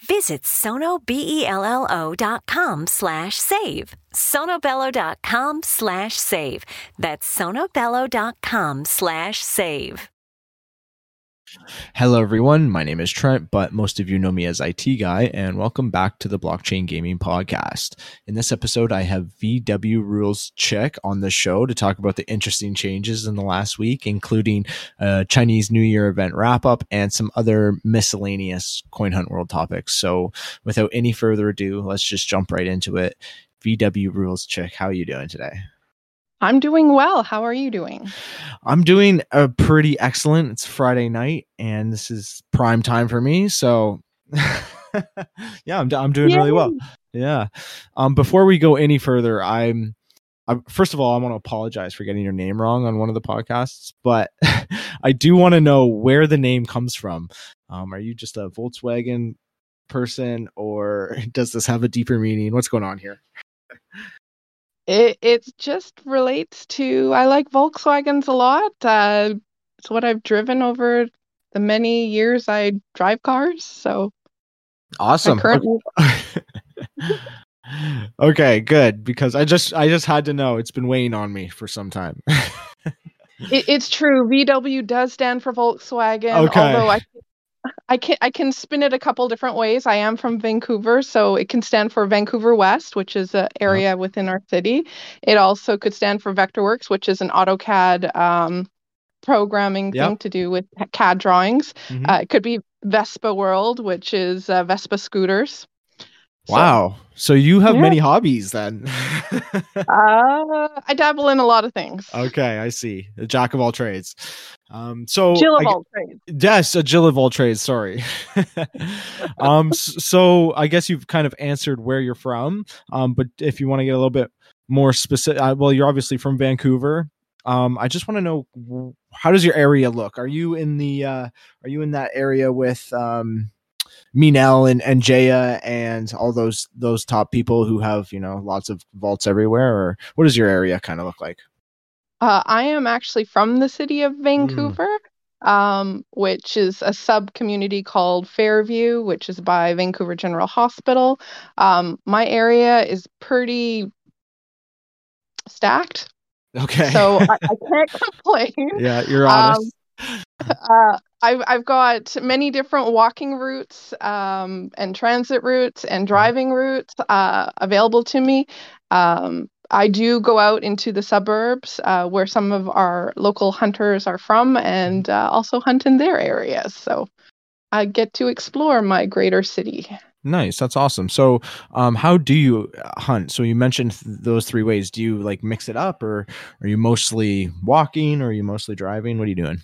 Visit sonobello.com slash save. sonobello.com slash save. That's sonobello.com slash save. Hello, everyone. My name is Trent, but most of you know me as IT Guy, and welcome back to the Blockchain Gaming Podcast. In this episode, I have VWrulesChick on the show to talk about the interesting changes in the last week, including a Chinese New Year event wrap up and some other miscellaneous Coin Hunt World topics. So, without any further ado, let's just jump right into it. VWrulesChick, how are you doing today? I'm doing well. How are you doing? I'm doing a pretty excellent. It's Friday night and this is prime time for me. So yeah, I'm, I'm doing Yay. really well. Yeah. Um, before we go any further, I'm, I'm first of all, I want to apologize for getting your name wrong on one of the podcasts, but I do want to know where the name comes from. Um, are you just a Volkswagen person or does this have a deeper meaning? What's going on here? It it just relates to I like Volkswagens a lot. Uh, it's what I've driven over the many years I drive cars. So awesome. Currently... okay, good because I just I just had to know. It's been weighing on me for some time. it, it's true. VW does stand for Volkswagen. Okay. Although I I can I can spin it a couple different ways. I am from Vancouver, so it can stand for Vancouver West, which is an area uh-huh. within our city. It also could stand for Vectorworks, which is an AutoCAD um, programming yep. thing to do with CAD drawings. Mm-hmm. Uh, it could be Vespa World, which is uh, Vespa scooters. Wow. So, so you have yeah. many hobbies then. uh, I dabble in a lot of things. Okay, I see. A jack of all trades. Um, so Jill of I, all trades. Yes, a Jill of all trades. Sorry. um, so I guess you've kind of answered where you're from. Um, but if you want to get a little bit more specific, uh, well, you're obviously from Vancouver. Um, I just want to know how does your area look? Are you in the uh, are you in that area with um, Minel and, and Jaya and all those those top people who have you know lots of vaults everywhere, or what does your area kind of look like? Uh, I am actually from the city of Vancouver, mm. um, which is a sub community called Fairview, which is by Vancouver General Hospital. Um, my area is pretty stacked. Okay. So I, I can't complain. Yeah, you're honest. Um, uh, I've I've got many different walking routes um, and transit routes and mm-hmm. driving routes uh, available to me. Um, I do go out into the suburbs uh, where some of our local hunters are from and uh, also hunt in their areas. So I get to explore my greater city. Nice. That's awesome. So, um, how do you uh, hunt? So you mentioned th- those three ways. Do you like mix it up or are you mostly walking or are you mostly driving? What are you doing?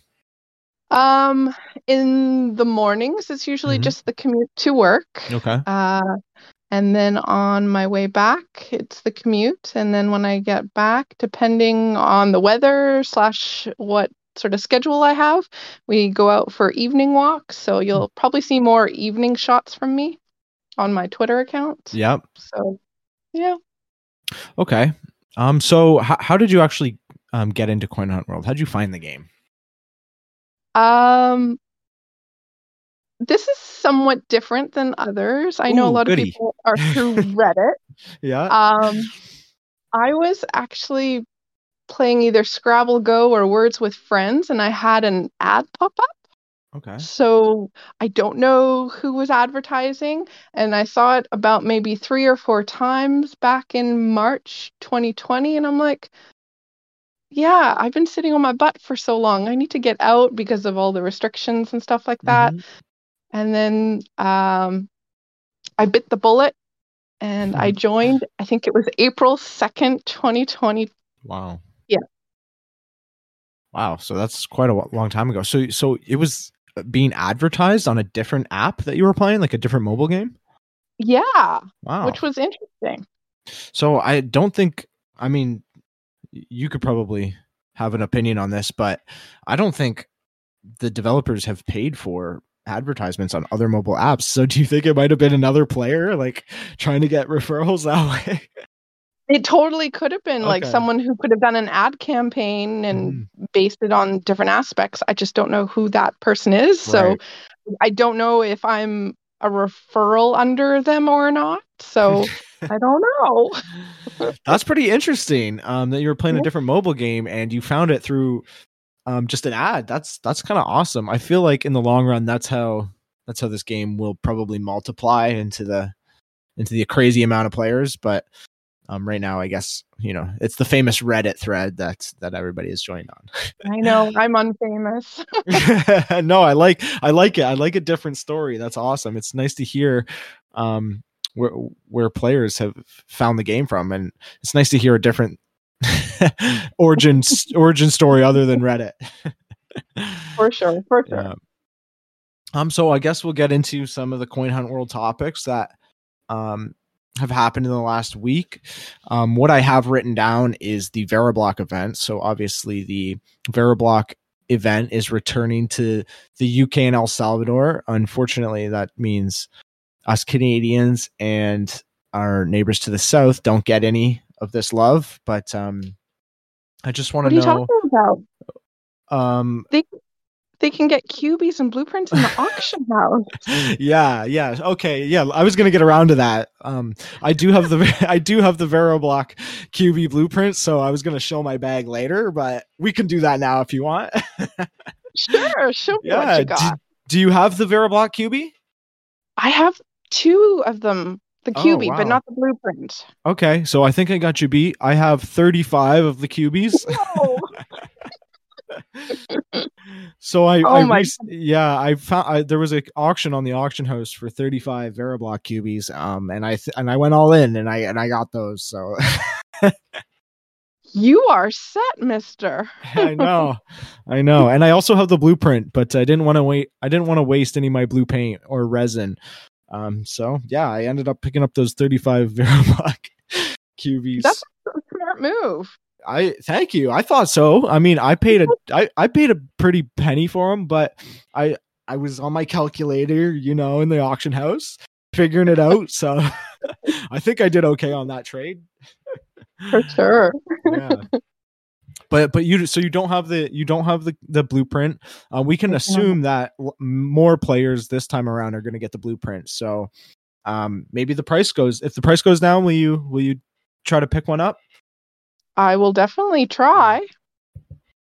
Um, in the mornings, it's usually mm-hmm. just the commute to work. Okay. Uh, and then on my way back, it's the commute. And then when I get back, depending on the weather slash what sort of schedule I have, we go out for evening walks. So you'll probably see more evening shots from me on my Twitter account. Yep. So, yeah. Okay. Um. So, h- how did you actually um get into Coin Hunt World? How did you find the game? Um, this is somewhat different than others. I know a lot goody. of people are through Reddit. yeah. Um, I was actually playing either Scrabble Go or Words with Friends, and I had an ad pop up. Okay. So I don't know who was advertising, and I saw it about maybe three or four times back in March 2020, and I'm like, yeah, I've been sitting on my butt for so long. I need to get out because of all the restrictions and stuff like that. Mm-hmm. And then um, I bit the bullet and I mm-hmm. joined, I think it was April 2nd, 2020. Wow. Yeah. Wow. So that's quite a long time ago. So, so it was being advertised on a different app that you were playing, like a different mobile game? Yeah. Wow. Which was interesting. So I don't think, I mean, you could probably have an opinion on this, but I don't think the developers have paid for advertisements on other mobile apps. So do you think it might have been another player like trying to get referrals that way? It totally could have been okay. like someone who could have done an ad campaign and mm. based it on different aspects. I just don't know who that person is. Right. So I don't know if I'm a referral under them or not. So I don't know. That's pretty interesting. Um, that you were playing a different mobile game and you found it through um just an ad. That's that's kind of awesome. I feel like in the long run, that's how that's how this game will probably multiply into the into the crazy amount of players. But um, right now, I guess you know it's the famous Reddit thread that that everybody is joined on. I know I'm unfamous. no, I like I like it. I like a different story. That's awesome. It's nice to hear um, where where players have found the game from, and it's nice to hear a different origin origin story other than Reddit. for sure, for sure. Yeah. Um, so I guess we'll get into some of the coin hunt world topics that um have happened in the last week. Um, what I have written down is the Veriblock event. So obviously the Veriblock event is returning to the UK and El Salvador. Unfortunately, that means us Canadians and our neighbors to the south don't get any of this love. But um, I just want to know. What are you talking about? Um, they they can get QBs and blueprints in the auction house. Yeah, yeah. Okay, yeah. I was gonna get around to that. Um, I do have the I do have the Veriblock QB blueprint, so I was gonna show my bag later, but we can do that now if you want. sure, show me yeah, what you got. Do, do you have the Veriblock QB? I have two of them. The QB, oh, wow. but not the blueprint. Okay, so I think I got you beat. I have 35 of the QBs. so I, oh I my. yeah, I found I, there was an auction on the auction house for 35 Veriblock QBs, um, and I th- and I went all in and I and I got those. So you are set, Mister. I know, I know, and I also have the blueprint, but I didn't want to wait. I didn't want to waste any of my blue paint or resin. Um, so yeah, I ended up picking up those 35 Veriblock QBs. That's a smart move. I thank you. I thought so. I mean, I paid a I, I paid a pretty penny for them, but I I was on my calculator, you know, in the auction house figuring it out. So I think I did okay on that trade. For sure. yeah. But but you so you don't have the you don't have the the blueprint. Uh, we can assume that more players this time around are going to get the blueprint. So um maybe the price goes if the price goes down, will you will you try to pick one up? I will definitely try.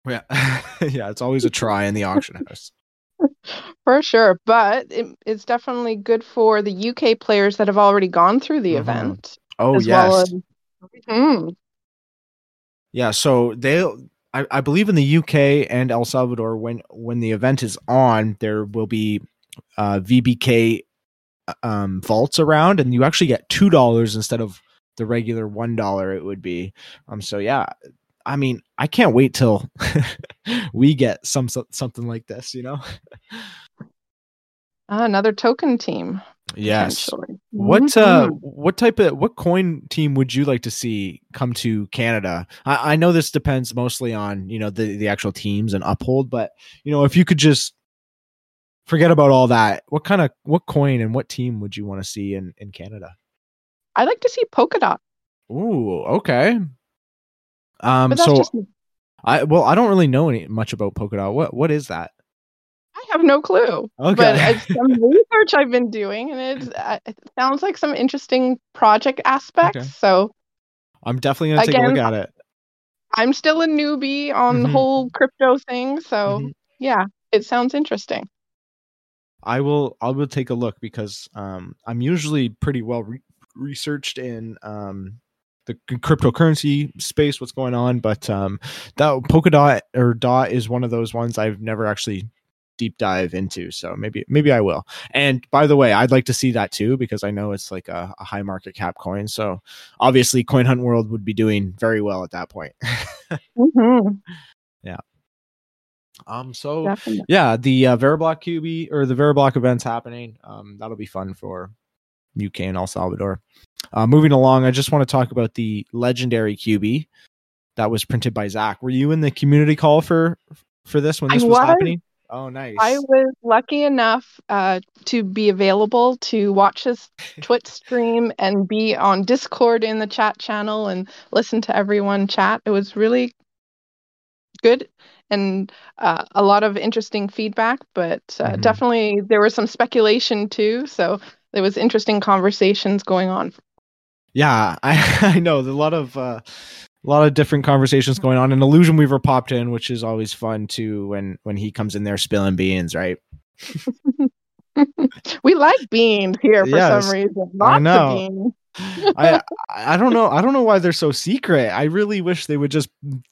Yeah, yeah, it's always a try in the auction house. for sure, but it, it's definitely good for the UK players that have already gone through the mm-hmm. event. Oh yes. Well as... mm-hmm. Yeah, so they I, I believe in the UK and El Salvador when when the event is on, there will be uh, VBK uh, um, vaults around, and you actually get two dollars instead of the regular one dollar it would be. Um, so yeah, I mean, I can't wait till we get some something like this. You know, uh, another token team. Yes. What uh, mm-hmm. what type of what coin team would you like to see come to Canada? I, I know this depends mostly on you know the the actual teams and uphold, but you know if you could just forget about all that, what kind of what coin and what team would you want to see in in Canada? I like to see Polkadot. Ooh, okay. Um, so. I well, I don't really know any much about Polkadot. What what is that? I have no clue. Okay. But it's some research I've been doing, and uh, it sounds like some interesting project aspects. Okay. So I'm definitely gonna take a look at it. I'm still a newbie on mm-hmm. the whole crypto thing, so mm-hmm. yeah, it sounds interesting. I will I will take a look because um, I'm usually pretty well re- researched in um, the cryptocurrency space, what's going on. But um, that Polkadot or Dot is one of those ones I've never actually deep dive into. So maybe maybe I will. And by the way, I'd like to see that too because I know it's like a, a high market cap coin. So obviously, Coin Hunt World would be doing very well at that point. mm-hmm. Yeah. Um. So Definitely. yeah, the uh, Veriblock QB or the Veriblock events happening. Um. That'll be fun for UK and El Salvador. Uh, moving along, I just want to talk about the legendary QB that was printed by Zach. Were you in the community call for for this when this was, was, happening? Oh, nice. I was lucky enough uh, to be available to watch his Twitch stream and be on Discord in the chat channel and listen to everyone chat. It was really good and uh, a lot of interesting feedback, but uh, mm-hmm. definitely there was some speculation too. So there was interesting conversations going on. Yeah, I, I know a lot of uh, a lot of different conversations going on. And Illusion Weaver popped in, which is always fun too when when he comes in there spilling beans, right? we like beans here for yes, some reason. Lots I know. of beans. I I don't know. I don't know why they're so secret. I really wish they would just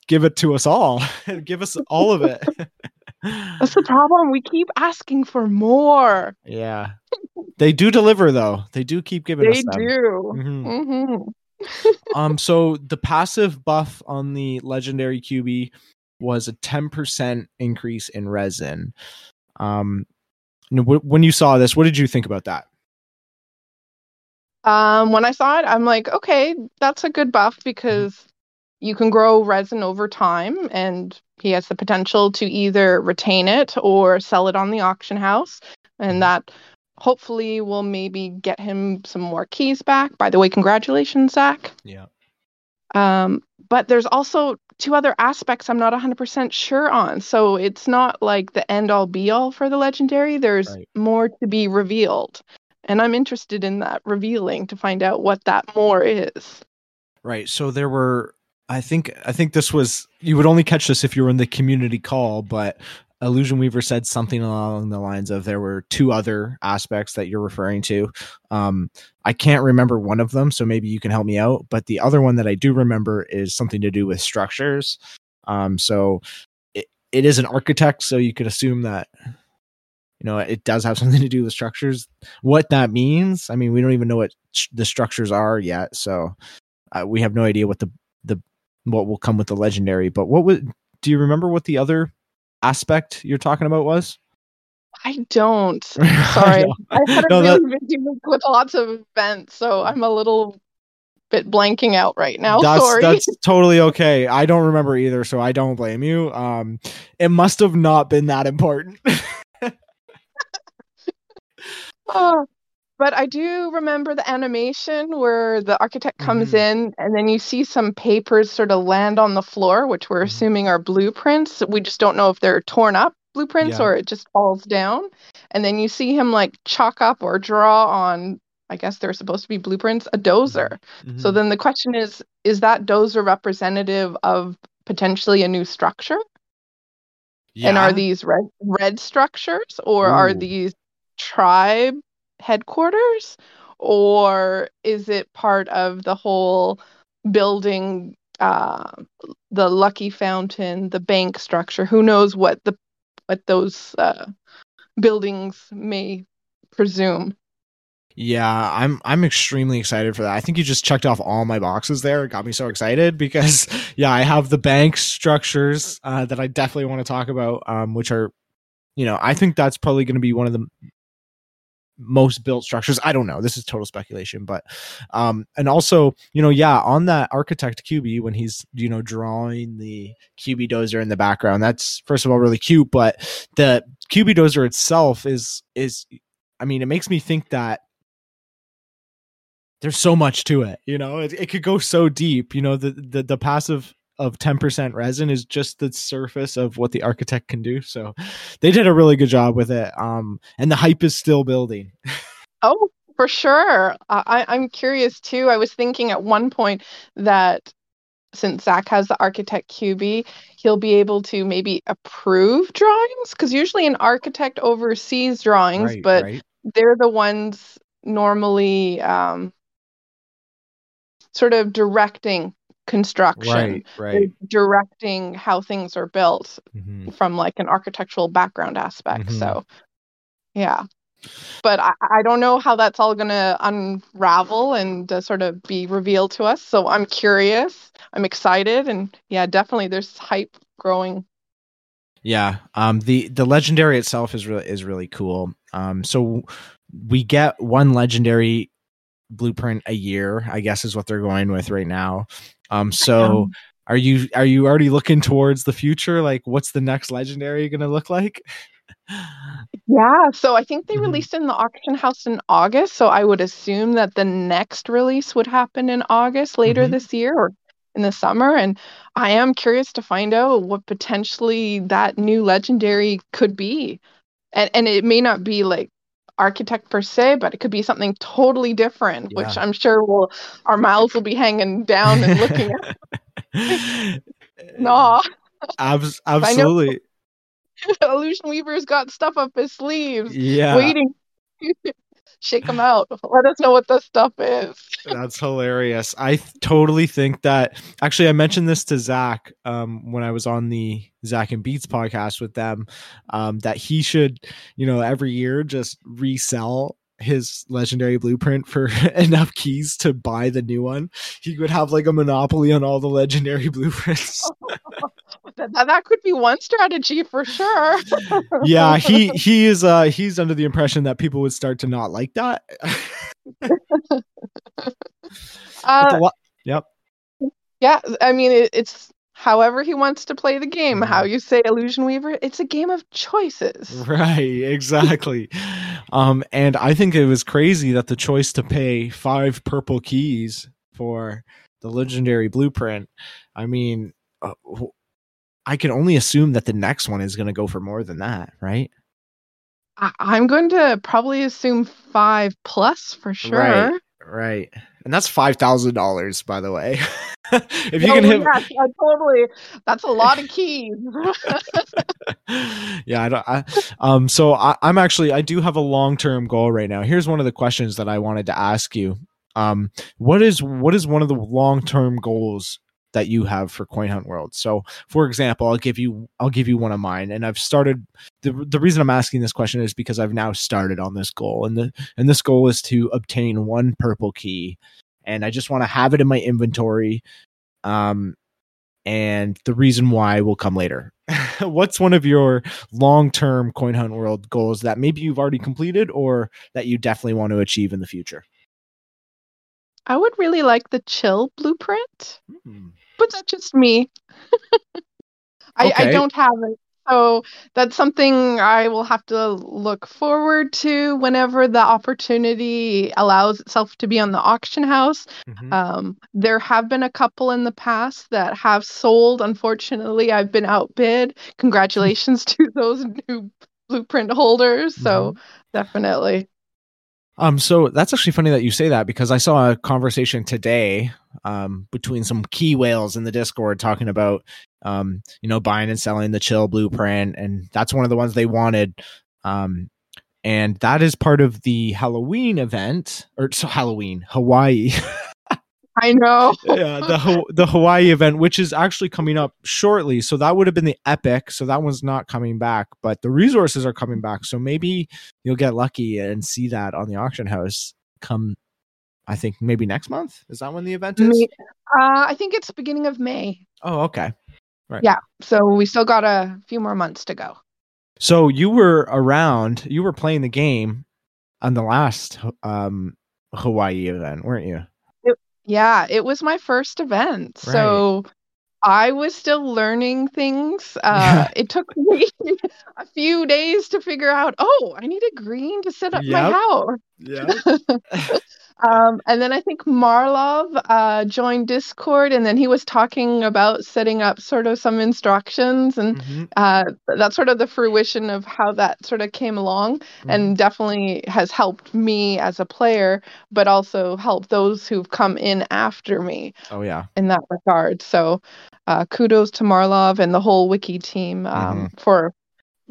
give it to us all. give us all of it. That's the problem. We keep asking for more. Yeah. They do deliver though. They do keep giving they us They do. Mm-hmm. Mm-hmm um, so the passive buff on the legendary QB was a 10% increase in resin. Um, when you saw this, what did you think about that? Um, when I saw it, I'm like, okay, that's a good buff because mm-hmm. you can grow resin over time, and he has the potential to either retain it or sell it on the auction house, and mm-hmm. that hopefully we'll maybe get him some more keys back. By the way, congratulations, Zach. Yeah. Um, but there's also two other aspects I'm not 100% sure on. So it's not like the end all be all for the legendary. There's right. more to be revealed. And I'm interested in that revealing to find out what that more is. Right. So there were I think I think this was you would only catch this if you were in the community call, but Illusion Weaver said something along the lines of there were two other aspects that you're referring to. Um, I can't remember one of them, so maybe you can help me out. But the other one that I do remember is something to do with structures. Um, so it, it is an architect, so you could assume that you know it does have something to do with structures. What that means, I mean, we don't even know what the structures are yet, so uh, we have no idea what the the what will come with the legendary. But what would do you remember what the other aspect you're talking about was? I don't. Sorry. I, had a no, really that... busy week with lots of events, so I'm a little bit blanking out right now. That's, Sorry. That's totally okay. I don't remember either, so I don't blame you. Um, it must have not been that important. oh, but I do remember the animation where the architect comes mm-hmm. in and then you see some papers sort of land on the floor, which we're mm-hmm. assuming are blueprints. We just don't know if they're torn up blueprints yeah. or it just falls down. And then you see him like chalk up or draw on, I guess they're supposed to be blueprints, a dozer. Mm-hmm. So then the question is is that dozer representative of potentially a new structure? Yeah. And are these red red structures or Ooh. are these tribe headquarters or is it part of the whole building uh, the lucky fountain the bank structure who knows what the what those uh, buildings may presume yeah, I'm I'm extremely excited for that. I think you just checked off all my boxes there. It got me so excited because yeah, I have the bank structures uh, that I definitely want to talk about, um, which are, you know, I think that's probably going to be one of the most built structures. I don't know. This is total speculation, but um and also, you know, yeah, on that architect QB when he's, you know, drawing the QB dozer in the background, that's first of all really cute, but the QB dozer itself is is I mean, it makes me think that there's so much to it, you know. It, it could go so deep, you know, the the the passive of 10% resin is just the surface of what the architect can do. So they did a really good job with it. Um, and the hype is still building. oh, for sure. I, I'm curious too. I was thinking at one point that since Zach has the architect QB, he'll be able to maybe approve drawings because usually an architect oversees drawings, right, but right. they're the ones normally um, sort of directing construction right right. directing how things are built mm-hmm. from like an architectural background aspect mm-hmm. so yeah. But I, I don't know how that's all going to unravel and uh, sort of be revealed to us so i'm curious. I'm excited and yeah definitely there's hype growing. Yeah um the the legendary itself is really is really cool. Um so we get one legendary blueprint a year i guess is what they're going with right now um, so are you are you already looking towards the future? Like, what's the next legendary going to look like? Yeah, so I think they mm-hmm. released in the auction house in August. So I would assume that the next release would happen in August later mm-hmm. this year or in the summer. And I am curious to find out what potentially that new legendary could be. And and it may not be like architect per se, but it could be something totally different, yeah. which I'm sure will our mouths will be hanging down and looking at. no. Abs- absolutely. Illusion Weaver's got stuff up his sleeves. Yeah. Waiting. Shake them out. Let us know what this stuff is. That's hilarious. I th- totally think that. Actually, I mentioned this to Zach um, when I was on the Zach and Beats podcast with them. Um, that he should, you know, every year just resell his legendary blueprint for enough keys to buy the new one, he would have like a monopoly on all the legendary blueprints. That, that could be one strategy for sure. yeah, he he is uh he's under the impression that people would start to not like that. uh, lo- yep. Yeah, I mean it, it's however he wants to play the game. How mm-hmm. you say illusion weaver, it's a game of choices. Right, exactly. um and I think it was crazy that the choice to pay 5 purple keys for the legendary blueprint. I mean, uh, I can only assume that the next one is going to go for more than that, right? I- am going to probably assume 5 plus for sure. Right. Right. And that's $5,000 by the way. if you oh, can hit yeah, yeah, totally that's a lot of keys yeah i don't I, um so I, i'm actually i do have a long-term goal right now here's one of the questions that i wanted to ask you um what is what is one of the long-term goals that you have for coin hunt world so for example i'll give you i'll give you one of mine and i've started the, the reason i'm asking this question is because i've now started on this goal and the and this goal is to obtain one purple key and I just want to have it in my inventory. Um, and the reason why will come later. What's one of your long term Coin Hunt World goals that maybe you've already completed or that you definitely want to achieve in the future? I would really like the chill blueprint, hmm. But that's just me. I, okay. I, don't have it so that's something I will have to look forward to whenever the opportunity allows itself to be on the auction house. Mm-hmm. Um, there have been a couple in the past that have sold. Unfortunately, I've been outbid. Congratulations to those new blueprint holders. So mm-hmm. definitely. Um, so that's actually funny that you say that because I saw a conversation today um, between some key whales in the Discord talking about um, you know buying and selling the chill blueprint, and that's one of the ones they wanted. Um, and that is part of the Halloween event, or so Halloween Hawaii. I know. yeah, the the Hawaii event, which is actually coming up shortly. So that would have been the epic. So that one's not coming back, but the resources are coming back. So maybe you'll get lucky and see that on the auction house come. I think maybe next month. Is that when the event is? Uh, I think it's beginning of May. Oh, okay. Right. Yeah. So we still got a few more months to go. So you were around. You were playing the game on the last um, Hawaii event, weren't you? Yeah, it was my first event. Right. So I was still learning things. Uh, it took me a few days to figure out, oh, I need a green to set up yep. my house. Yeah. Um, and then I think Marlov uh, joined Discord, and then he was talking about setting up sort of some instructions, and mm-hmm. uh, that's sort of the fruition of how that sort of came along, mm-hmm. and definitely has helped me as a player, but also helped those who've come in after me. Oh yeah, in that regard. So uh, kudos to Marlov and the whole wiki team um, mm-hmm. for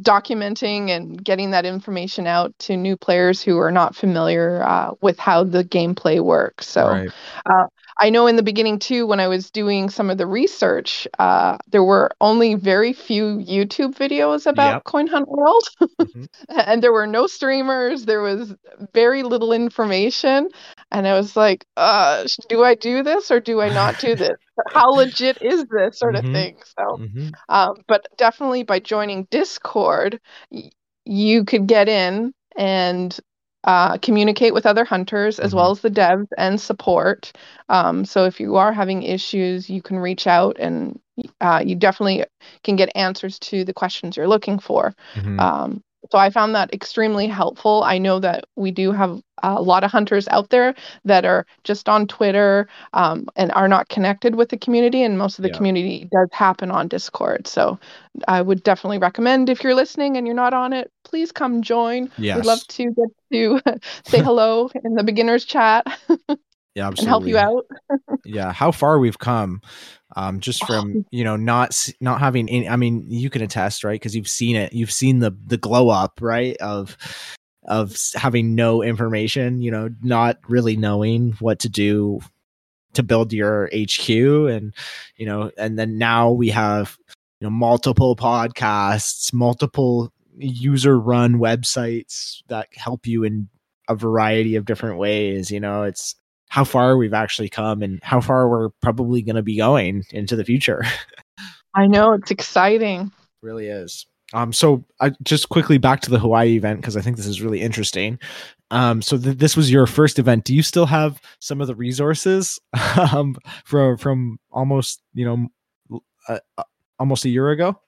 documenting and getting that information out to new players who are not familiar uh, with how the gameplay works. So, right. uh, I know in the beginning too, when I was doing some of the research, uh, there were only very few YouTube videos about yep. Coin Hunt World, mm-hmm. and there were no streamers. There was very little information, and I was like, uh, "Do I do this or do I not do this? How legit is this sort mm-hmm. of thing?" So, mm-hmm. um, but definitely by joining Discord, y- you could get in and uh, communicate with other hunters as mm-hmm. well as the devs and support. Um, so if you are having issues, you can reach out and uh, you definitely can get answers to the questions you're looking for. Mm-hmm. Um, so I found that extremely helpful. I know that we do have a lot of hunters out there that are just on Twitter um, and are not connected with the community, and most of the yeah. community does happen on Discord. So I would definitely recommend if you're listening and you're not on it, please come join. Yes. We'd love to get to say hello in the beginners chat. yeah, absolutely. and help you out. yeah, how far we've come um, just from you know not not having any. I mean, you can attest, right? Because you've seen it. You've seen the the glow up, right? Of of having no information. You know, not really knowing what to do to build your HQ, and you know, and then now we have you know multiple podcasts, multiple user run websites that help you in a variety of different ways. You know, it's how far we've actually come and how far we're probably going to be going into the future. I know it's exciting. It really is. Um, so I just quickly back to the Hawaii event because I think this is really interesting. Um, so th- this was your first event. Do you still have some of the resources um, from from almost you know uh, uh, almost a year ago?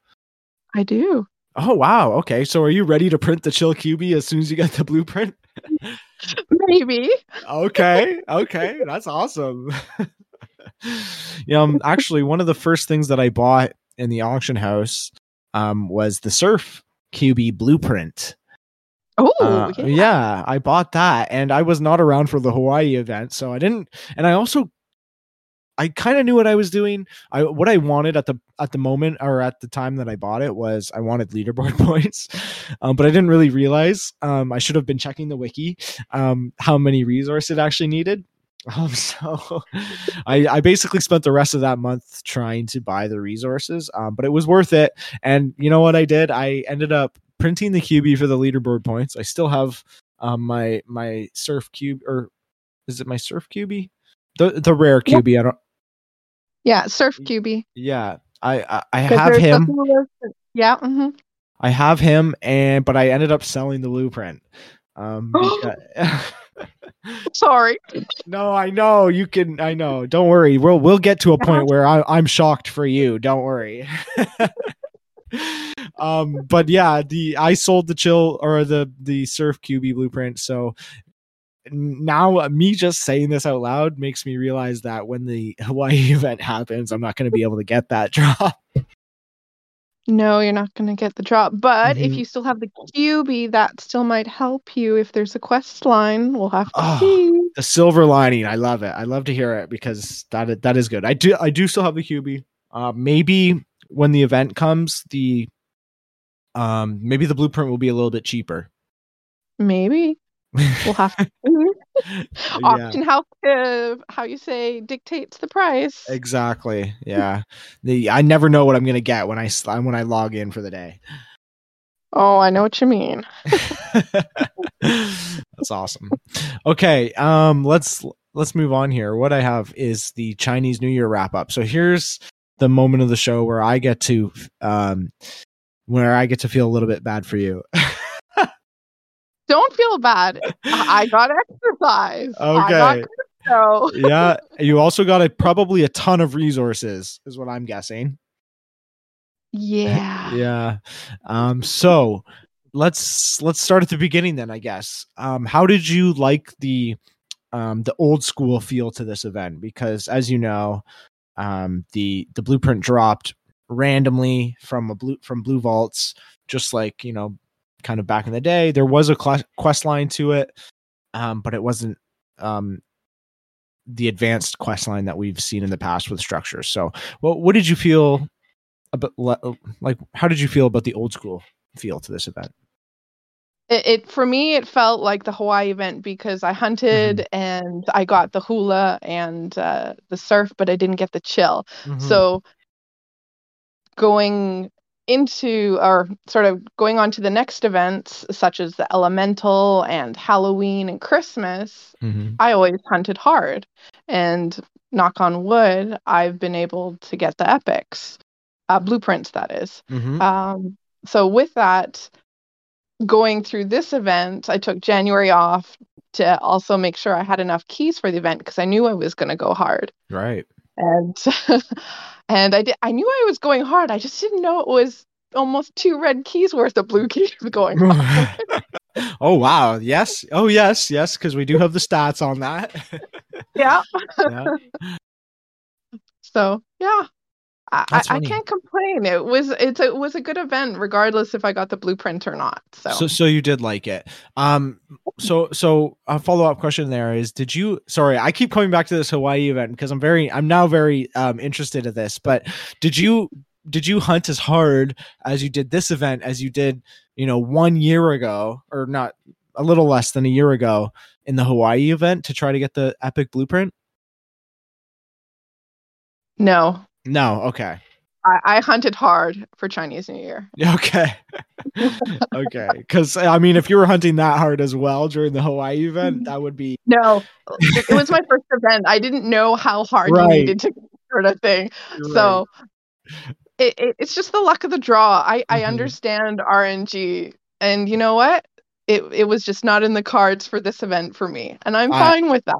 I do. Oh wow. Okay. So are you ready to print the Chill QB as soon as you get the blueprint? Maybe. okay. Okay. That's awesome. yeah. Um, actually, one of the first things that I bought in the auction house um, was the Surf QB blueprint. Oh, uh, yeah. yeah. I bought that and I was not around for the Hawaii event. So I didn't, and I also I kind of knew what I was doing. I what I wanted at the at the moment or at the time that I bought it was I wanted leaderboard points, um, but I didn't really realize um, I should have been checking the wiki um, how many resources it actually needed. Um, so I, I basically spent the rest of that month trying to buy the resources, um, but it was worth it. And you know what I did? I ended up printing the QB for the leaderboard points. I still have um, my my surf cube or is it my surf QB? The the rare QB. I don't yeah, Surf QB. Yeah, I I, I have him. Yeah. Mm-hmm. I have him, and but I ended up selling the blueprint. Um, because, Sorry. No, I know you can. I know. Don't worry. We'll we'll get to a point where I, I'm shocked for you. Don't worry. um, but yeah, the I sold the chill or the the surf QB blueprint. So now uh, me just saying this out loud makes me realize that when the Hawaii event happens, I'm not going to be able to get that drop. No, you're not going to get the drop. But mm-hmm. if you still have the QB, that still might help you. If there's a quest line, we'll have to oh, see. The silver lining, I love it. I love to hear it because that that is good. I do I do still have the QB. Uh, maybe when the event comes, the um maybe the blueprint will be a little bit cheaper. Maybe we'll have to. Auction house uh, how you say dictates the price. Exactly. Yeah. The i never know what i'm gonna get when i when i log in for the day. Oh i know what you mean. That's awesome. Okay um let's let's move on here. What i have is the chinese new year wrap up. So here's the moment of the show where i get to um where i get to feel a little bit bad for you don't feel bad. I got exercise. Okay. Got yeah. You also got a probably a ton of resources, is what I'm guessing. Yeah. yeah. Um, so let's let's start at the beginning then, I guess. Um, how did you like the um the old school feel to this event? Because as you know, um the the blueprint dropped randomly from a blue from blue vaults just like you know kind of back in the day. There was a quest line to it, um, but it wasn't um, the advanced quest line that we've seen in the past with structures. So, well, what did you feel about like? How did you feel about the old school feel to this event? it, it, for me it felt like the Hawaii event because I hunted mm-hmm. and I got the hula and uh, the surf, but I didn't get the chill. Mm-hmm. So going into or sort of going on to the next events such as the elemental and halloween and christmas mm-hmm. i always hunted hard and knock on wood i've been able to get the epics uh, blueprints that is. Mm-hmm. Um, so with that going through this event i took january off to also make sure i had enough keys for the event because i knew i was going to go hard right and and I did I knew I was going hard. I just didn't know it was almost two red keys worth of blue keys going oh wow. Yes. Oh yes, yes, because we do have the stats on that. yeah. yeah. So yeah. I, I, can't complain. It was it's a, it was a good event, regardless if I got the blueprint or not. So. so, so you did like it. Um, so so a follow up question there is: Did you? Sorry, I keep coming back to this Hawaii event because I'm very I'm now very um interested in this. But did you did you hunt as hard as you did this event as you did you know one year ago or not a little less than a year ago in the Hawaii event to try to get the epic blueprint? No, no, okay. I, I hunted hard for Chinese New Year. Okay. okay. Because, I mean, if you were hunting that hard as well during the Hawaii event, that would be. No, it was my first event. I didn't know how hard right. you needed to sort of thing. Right. So it, it, it's just the luck of the draw. I, mm-hmm. I understand RNG. And you know what? It, it was just not in the cards for this event for me. And I'm fine with that.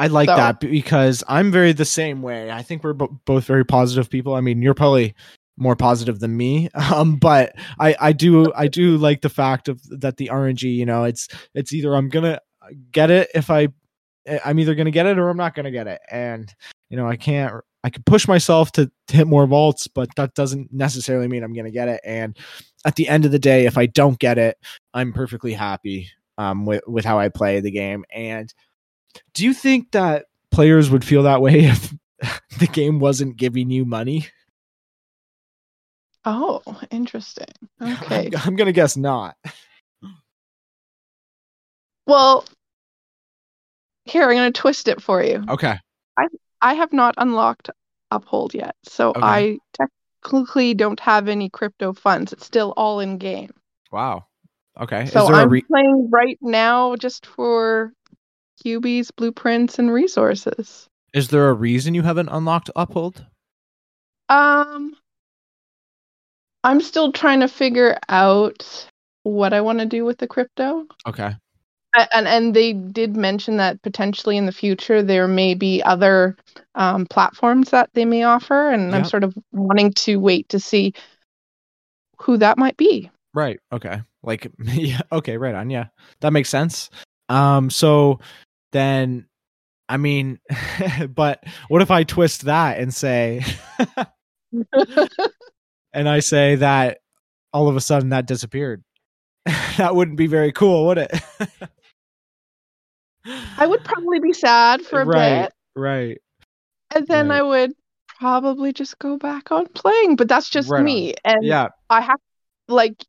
I like so. that because I'm very the same way. I think we're bo- both very positive people. I mean, you're probably more positive than me, um, but I I do I do like the fact of that the RNG. You know, it's it's either I'm gonna get it if I I'm either gonna get it or I'm not gonna get it, and you know I can't I can push myself to, to hit more vaults, but that doesn't necessarily mean I'm gonna get it. And at the end of the day, if I don't get it, I'm perfectly happy um, with with how I play the game and do you think that players would feel that way if the game wasn't giving you money? Oh, interesting. Okay. I'm, I'm going to guess not. Well, here I'm going to twist it for you. Okay. I I have not unlocked Uphold yet, so okay. I technically don't have any crypto funds. It's still all in game. Wow. Okay. So I'm playing right now just for QB's blueprints and resources. Is there a reason you haven't unlocked Uphold? Um, I'm still trying to figure out what I want to do with the crypto. Okay. And and they did mention that potentially in the future there may be other um, platforms that they may offer, and yep. I'm sort of wanting to wait to see who that might be. Right. Okay. Like yeah. Okay. Right on. Yeah, that makes sense. Um. So then I mean, but what if I twist that and say, and I say that all of a sudden that disappeared? that wouldn't be very cool, would it? I would probably be sad for a right, bit. Right. And then right. I would probably just go back on playing, but that's just right me. On. And yeah. I have like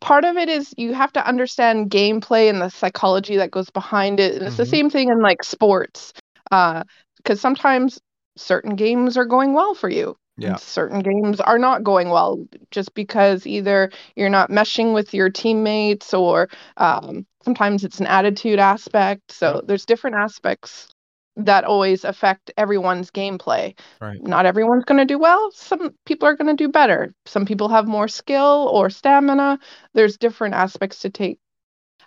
part of it is you have to understand gameplay and the psychology that goes behind it and it's mm-hmm. the same thing in like sports because uh, sometimes certain games are going well for you yeah. certain games are not going well just because either you're not meshing with your teammates or um, sometimes it's an attitude aspect so there's different aspects that always affect everyone's gameplay. Right. Not everyone's going to do well. Some people are going to do better. Some people have more skill or stamina. There's different aspects to take.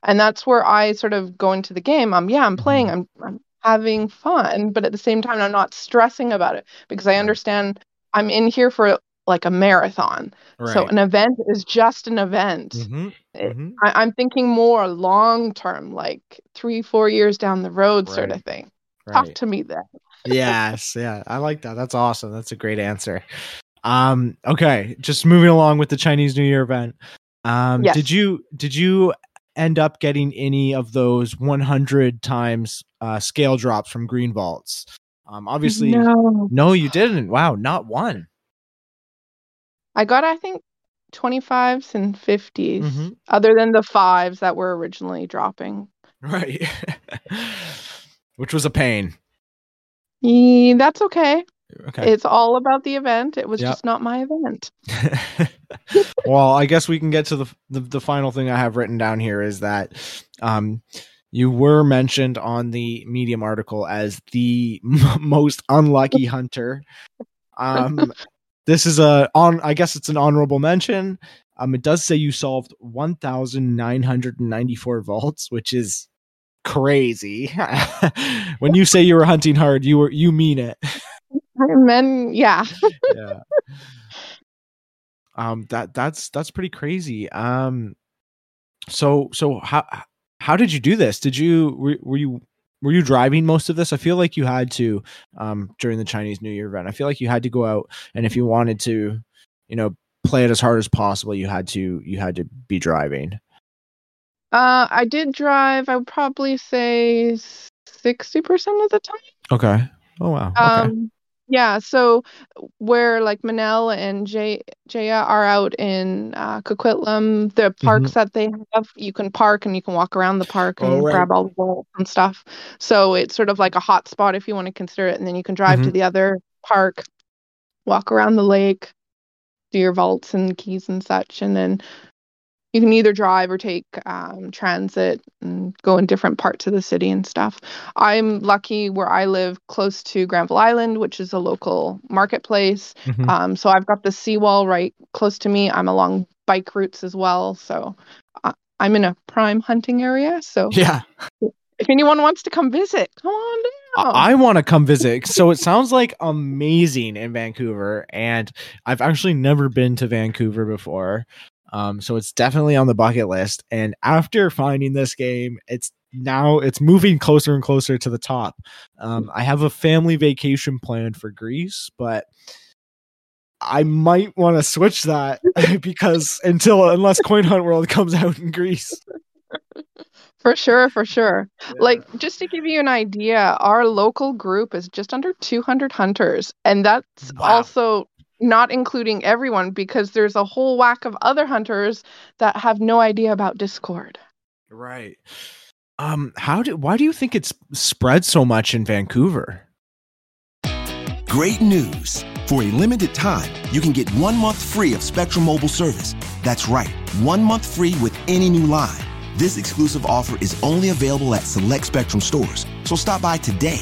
And that's where I sort of go into the game. Um yeah, I'm playing. Mm-hmm. I'm I'm having fun, but at the same time I'm not stressing about it because I understand I'm in here for like a marathon. Right. So an event is just an event. Mm-hmm. Mm-hmm. I, am thinking more long term, like three, four years down the road, right. sort of thing. Right. Talk to me then. yes, yeah, I like that. That's awesome. That's a great answer. Um, okay, just moving along with the Chinese New Year event. Um, yes. did you did you end up getting any of those 100 times uh, scale drops from Green Vaults? Um, obviously, no. no, you didn't. Wow, not one. I got, I think, 25s and 50s, mm-hmm. other than the fives that were originally dropping. Right. Which was a pain. Yeah, that's okay. Okay. It's all about the event. It was yep. just not my event. well, I guess we can get to the, the, the final thing I have written down here is that um you were mentioned on the Medium article as the m- most unlucky hunter. Um this is a on I guess it's an honorable mention. Um it does say you solved 1994 vaults, which is crazy. when you say you were hunting hard, you were you mean it. Men, yeah. yeah. Um, that that's that's pretty crazy. Um, so so how how did you do this? Did you were, were you were you driving most of this? I feel like you had to um during the Chinese New Year event. I feel like you had to go out and if you wanted to, you know, play it as hard as possible, you had to you had to be driving. Uh, I did drive. I would probably say sixty percent of the time. Okay. Oh wow. Okay. Um, yeah, so where like Manel and Jay Jaya are out in uh, Coquitlam, the parks mm-hmm. that they have, you can park and you can walk around the park and oh, right. grab all the balls and stuff. So it's sort of like a hot spot if you want to consider it, and then you can drive mm-hmm. to the other park, walk around the lake, do your vaults and keys and such, and then you can either drive or take um, transit and go in different parts of the city and stuff. I'm lucky where I live close to Granville Island, which is a local marketplace. Mm-hmm. Um, so I've got the seawall right close to me. I'm along bike routes as well. So I- I'm in a prime hunting area. So yeah. If anyone wants to come visit, come on down. I, I want to come visit. so it sounds like amazing in Vancouver, and I've actually never been to Vancouver before. Um, so it's definitely on the bucket list. And after finding this game, it's now it's moving closer and closer to the top. Um, I have a family vacation planned for Greece, but I might want to switch that because until unless Coin Hunt World comes out in Greece. For sure, for sure. Yeah. Like just to give you an idea, our local group is just under 200 hunters, and that's wow. also not including everyone because there's a whole whack of other hunters that have no idea about Discord. Right. Um how do why do you think it's spread so much in Vancouver? Great news. For a limited time, you can get 1 month free of Spectrum Mobile service. That's right. 1 month free with any new line. This exclusive offer is only available at select Spectrum stores. So stop by today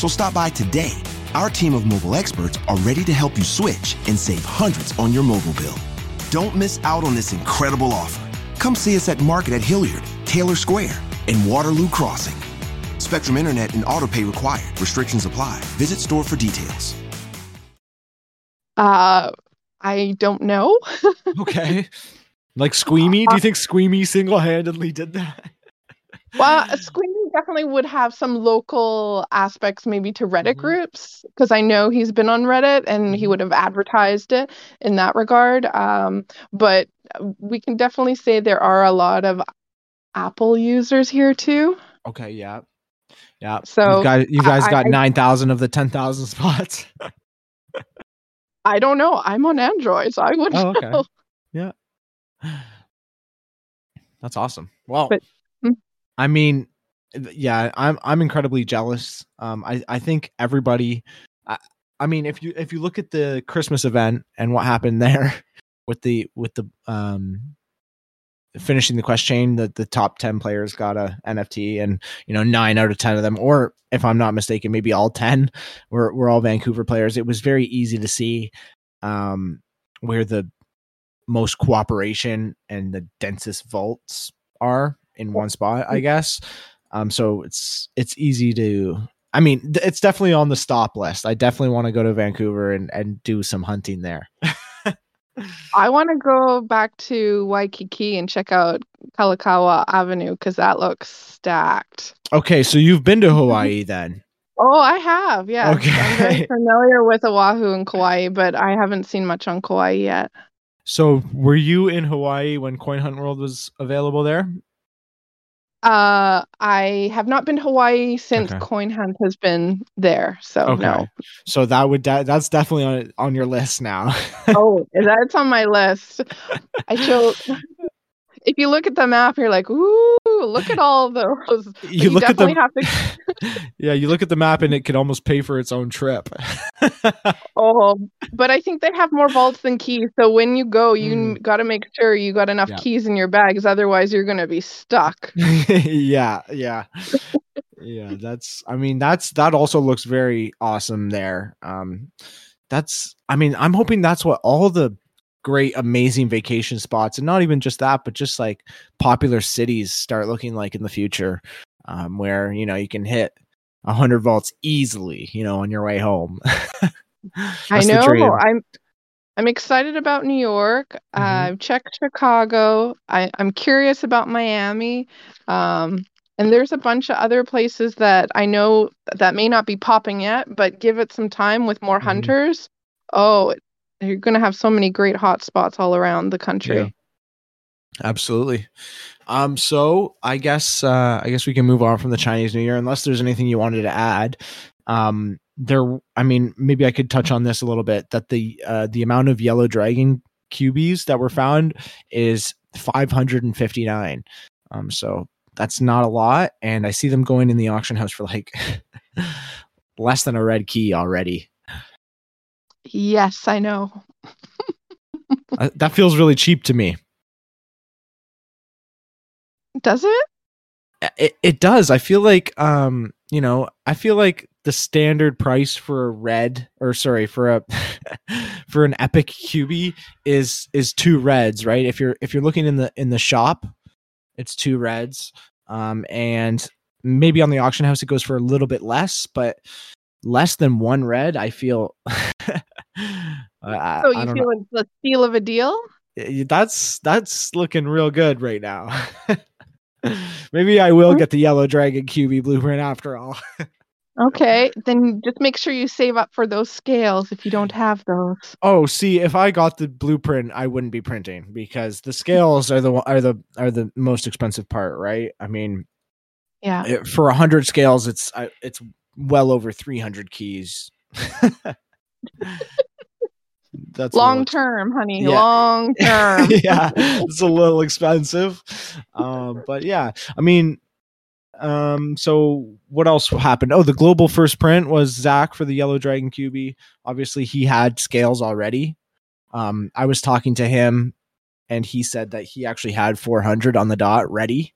so stop by today. Our team of mobile experts are ready to help you switch and save hundreds on your mobile bill. Don't miss out on this incredible offer. Come see us at Market at Hilliard, Taylor Square, and Waterloo Crossing. Spectrum Internet and autopay required. Restrictions apply. Visit store for details. Uh, I don't know. okay. Like Squeamy? Do you think Squeamy single handedly did that? well, Squeamy definitely would have some local aspects maybe to Reddit mm-hmm. groups because I know he's been on Reddit and he mm-hmm. would have advertised it in that regard. Um, but we can definitely say there are a lot of Apple users here too. Okay, yeah. Yeah. So you guys, you guys got I, 9,000 of the 10,000 spots. I don't know. I'm on Android, so I wouldn't oh, okay. know. Yeah. That's awesome. Well, but, I mean, yeah, I'm I'm incredibly jealous. Um, I I think everybody. I, I mean, if you if you look at the Christmas event and what happened there with the with the um finishing the quest chain, the the top ten players got a NFT, and you know nine out of ten of them, or if I'm not mistaken, maybe all ten were were all Vancouver players. It was very easy to see um where the most cooperation and the densest vaults are in one spot, I guess. Um, so it's it's easy to. I mean, it's definitely on the stop list. I definitely want to go to Vancouver and and do some hunting there. I want to go back to Waikiki and check out Kalakaua Avenue because that looks stacked. Okay, so you've been to Hawaii then? Oh, I have. Yeah. Okay. I'm very familiar with Oahu and Kauai, but I haven't seen much on Kauai yet. So, were you in Hawaii when Coin Hunt World was available there? Uh, I have not been to Hawaii since Okay. Coin Hunt has been there. So Okay. no. So that would de- that's definitely on on your list now. Oh, that's on my list. I show. If you look at the map, you're like, "Ooh, look at all those." But you look at the have to. yeah, you look at the map and it could almost pay for its own trip. Oh, but I think they have more vaults than keys. So when you go, you Mm. got to make sure you got enough Yeah. keys in your bags. Otherwise, you're gonna be stuck. yeah, yeah. Yeah, that's I mean that's that also looks very awesome there. Um that's I mean I'm hoping that's what all the great amazing vacation spots and not even just that but just like popular cities start looking like in the future um where you know you can hit 100 vaults easily, you know, on your way home. I know. I'm. I'm excited about New York. Mhm. I've checked Chicago. I, I'm curious about Miami. Um, and there's a bunch of other places that I know that may not be popping yet, but give it some time with more Mhm. hunters. Oh, you're going to have so many great hot spots all around the country. Yeah. Absolutely. Um, so I guess uh, I guess we can move on from the Chinese New Year unless there's anything you wanted to add. Um, there, I mean, maybe I could touch on this a little bit. That the uh, the amount of yellow dragon cubies that were found is 559. Um, so that's not a lot, and I see them going in the auction house for like less than a red key already. Yes, I know. Uh, that feels really cheap to me. Does it? it, it does i feel like um you know i feel like the standard price for a red or sorry for a for an epic qb is is two reds right if you're if you're looking in the in the shop it's two reds um and maybe on the auction house it goes for a little bit less but less than one red i feel I, So you feel it's the steal of a deal? That's that's looking real good right now. Maybe I will mm-hmm. get the yellow dragon QB blueprint after all. Okay, then just make sure you save up for those scales if you don't have those. Oh, see, if I got the blueprint, I wouldn't be printing because the scales are the are the are the most expensive part, right? I mean, Yeah. it, for a hundred scales, it's I it's well over three hundred keys. That's Long little- term, honey. Yeah. Long term. yeah, it's a little expensive. Um, but yeah, I mean, um, so what else happened? Oh, the global first print was Zach for the Yellow Dragon QB. Obviously, he had scales already. Um, I was talking to him, and he said that he actually had 400 on the dot ready.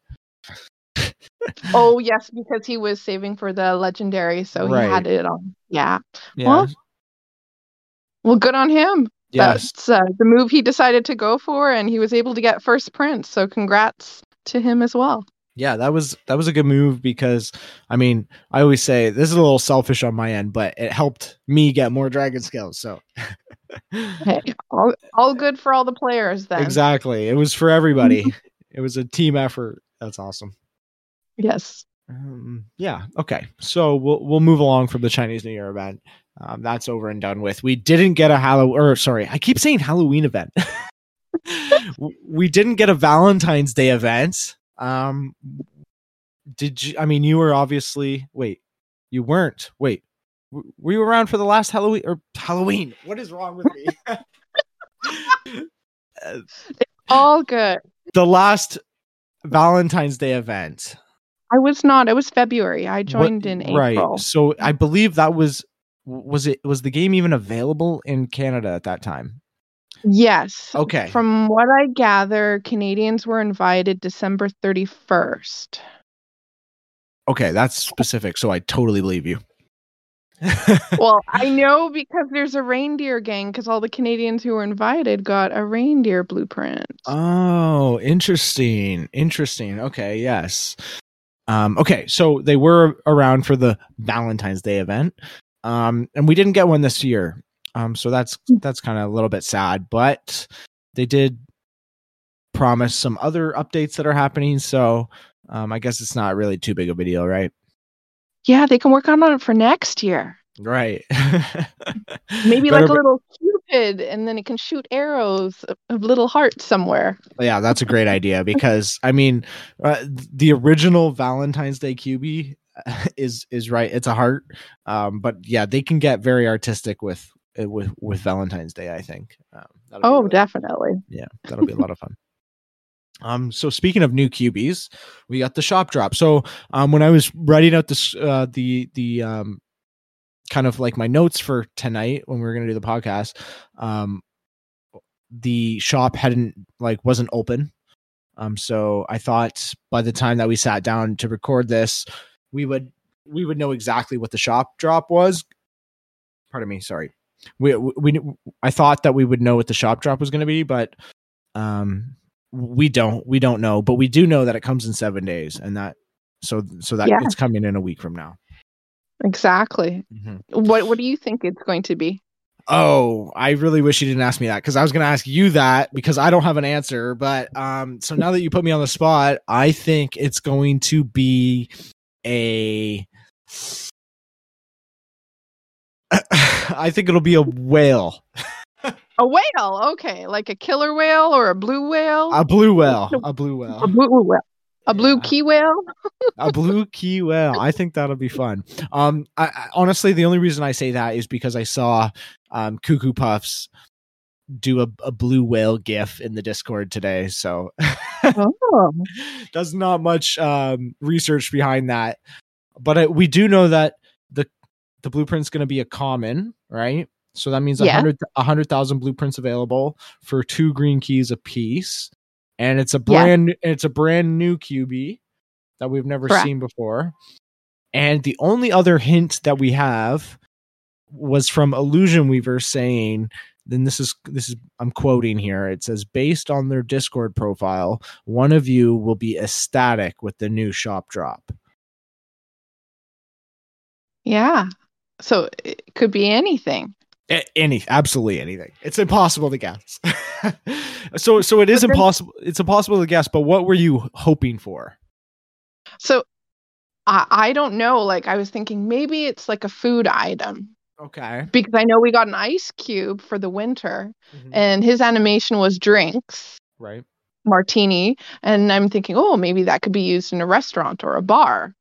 Oh yes, because he was saving for the legendary, so Right. he had it on. Yeah. Yeah. Well, Well, good on him. yes. That's uh, the move he decided to go for, and he was able to get first print. So congrats to him as well. yeah that was that was a good move because i mean i always say this is a little selfish on my end but it helped me get more dragon scales so Hey, all, all good for all the players then. exactly it was for everybody it was a team effort that's awesome Yes. um, yeah okay. So we'll we'll move along from the chinese new year event. Um, that's over and done with. We didn't get a halloween or sorry i keep saying halloween event. We didn't get a valentine's day event. Um did you i mean you were obviously wait you weren't wait w- were you around for the last halloween or halloween? What is wrong with me? Uh, All good. the last valentine's day event I was not. It was February. I What- joined in April. Right. So I believe that was was it was the game even available in Canada at that time? Yes. Okay. From what I gather, Canadians were invited December 31st. Okay, that's specific, so I totally believe you. well, I know because there's a reindeer gang because all the Canadians who were invited got a reindeer blueprint. oh, interesting. Interesting. Okay, yes. Um okay, so they were around for the Valentine's Day event. Um and we didn't get one this year. Um, so that's that's kind of a little bit sad, but they did promise some other updates that are happening. So um, I guess it's not really too big of a deal, right? Yeah, they can work on it for next year. Right. Maybe Better like a little cupid, and then it can shoot arrows of little hearts somewhere. Yeah, that's a great idea because I mean, uh, the original Valentine's Day Cubie is is right. It's a heart, um, but yeah, they can get very artistic with with with Valentine's Day. I think. Um, oh, really, definitely. Yeah, that'll be a lot of fun. Um, so speaking of new cubies, we got the shop drop. So um, when I was writing out this uh, the the um, kind of like my notes for tonight when we were going to do the podcast, um, the shop hadn't like wasn't open. Um, so I thought by the time that we sat down to record this, we would we would know exactly what the shop drop was. Pardon me, sorry. We we I thought that we would know what the shop drop was going to be, but um we don't we don't know but we do know that it comes in seven days and that so so that yeah. it's coming in a week from now exactly mm-hmm. what what do you think it's going to be oh i really wish you didn't ask me that because i was going to ask you that because i don't have an answer but um so now that you put me on the spot i think it's going to be a i think it'll be a whale A whale, okay, like a killer whale or a blue whale. A blue whale. A blue whale. A blue whale. A blue yeah. key whale. a blue key whale. I think that'll be fun. Um, I, I, honestly, the only reason I say that is because I saw um, Cuckoo Puffs do a, a blue whale gif in the Discord today. So, oh. there's not much um, research behind that, but I, we do know that the the blueprint's going to be a common, right? So that means a yeah. hundred thousand blueprints available for two green keys a piece, and it's a brand yeah. it's a brand new QB that we've never Correct. seen before. And the only other hint that we have was from Illusion Weaver saying, then this is this is I'm quoting here. It says based on their Discord profile, one of you will be ecstatic with the new shop drop. Yeah. So it could be anything any absolutely anything. It's impossible to guess. So so it is impossible it's impossible to guess but what were you hoping for? So I, I don't know like i was thinking maybe it's like a food item. Okay. Because i know we got an ice cube for the winter mm-hmm. and his animation was drinks. Right. Martini and i'm thinking oh maybe that could be used in a restaurant or a bar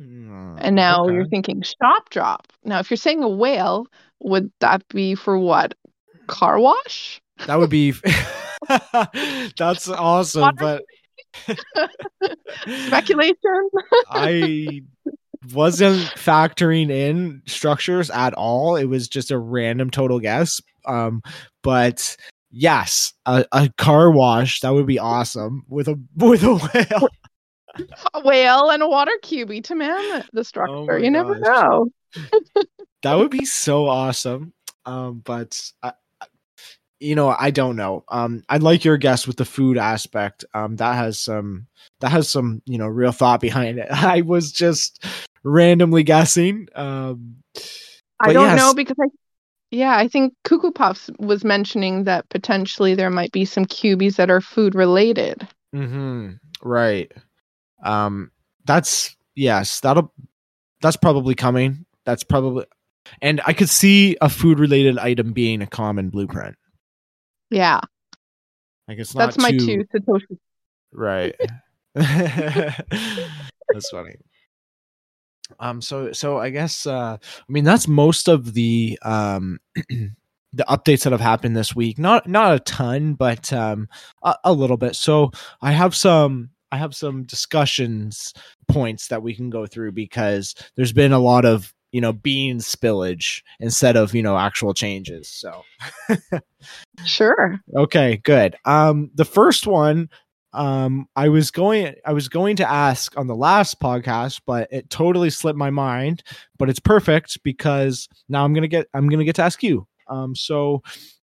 mm, and now okay. you're thinking shop drop now if you're saying a whale would that be for what? Car wash? That would be That's awesome, but speculation. I wasn't factoring in structures at all. It was just a random total guess. Um, but yes, a, a car wash that would be awesome with a with a whale. A whale and a water cubie to man the structure. Oh you never know that would be so awesome. Um, but I, you know, I don't know. Um, I'd like your guess with the food aspect. Um, that has some that has some you know real thought behind it. I was just randomly guessing. Um, I don't yes. know because I yeah, I think Cuckoo Puffs was mentioning that potentially there might be some cubies that are food related. Mm-hmm. Right. Um, that's yes, that'll that's probably coming. That's probably and I could see a food related item being a common blueprint. Yeah. Like it's not That's my too... two Satoshi. Right. that's funny. Um so so I guess uh I mean that's most of the um the updates that have happened this week. Not not a ton, but um a, a little bit. So I have some I have some discussions points that we can go through because there's been a lot of you know bean spillage instead of you know actual changes so. Sure. Okay good. Um the first one um i was going i was going to ask on the last podcast but it totally slipped my mind but it's perfect because now i'm gonna get i'm gonna get to ask you. Um so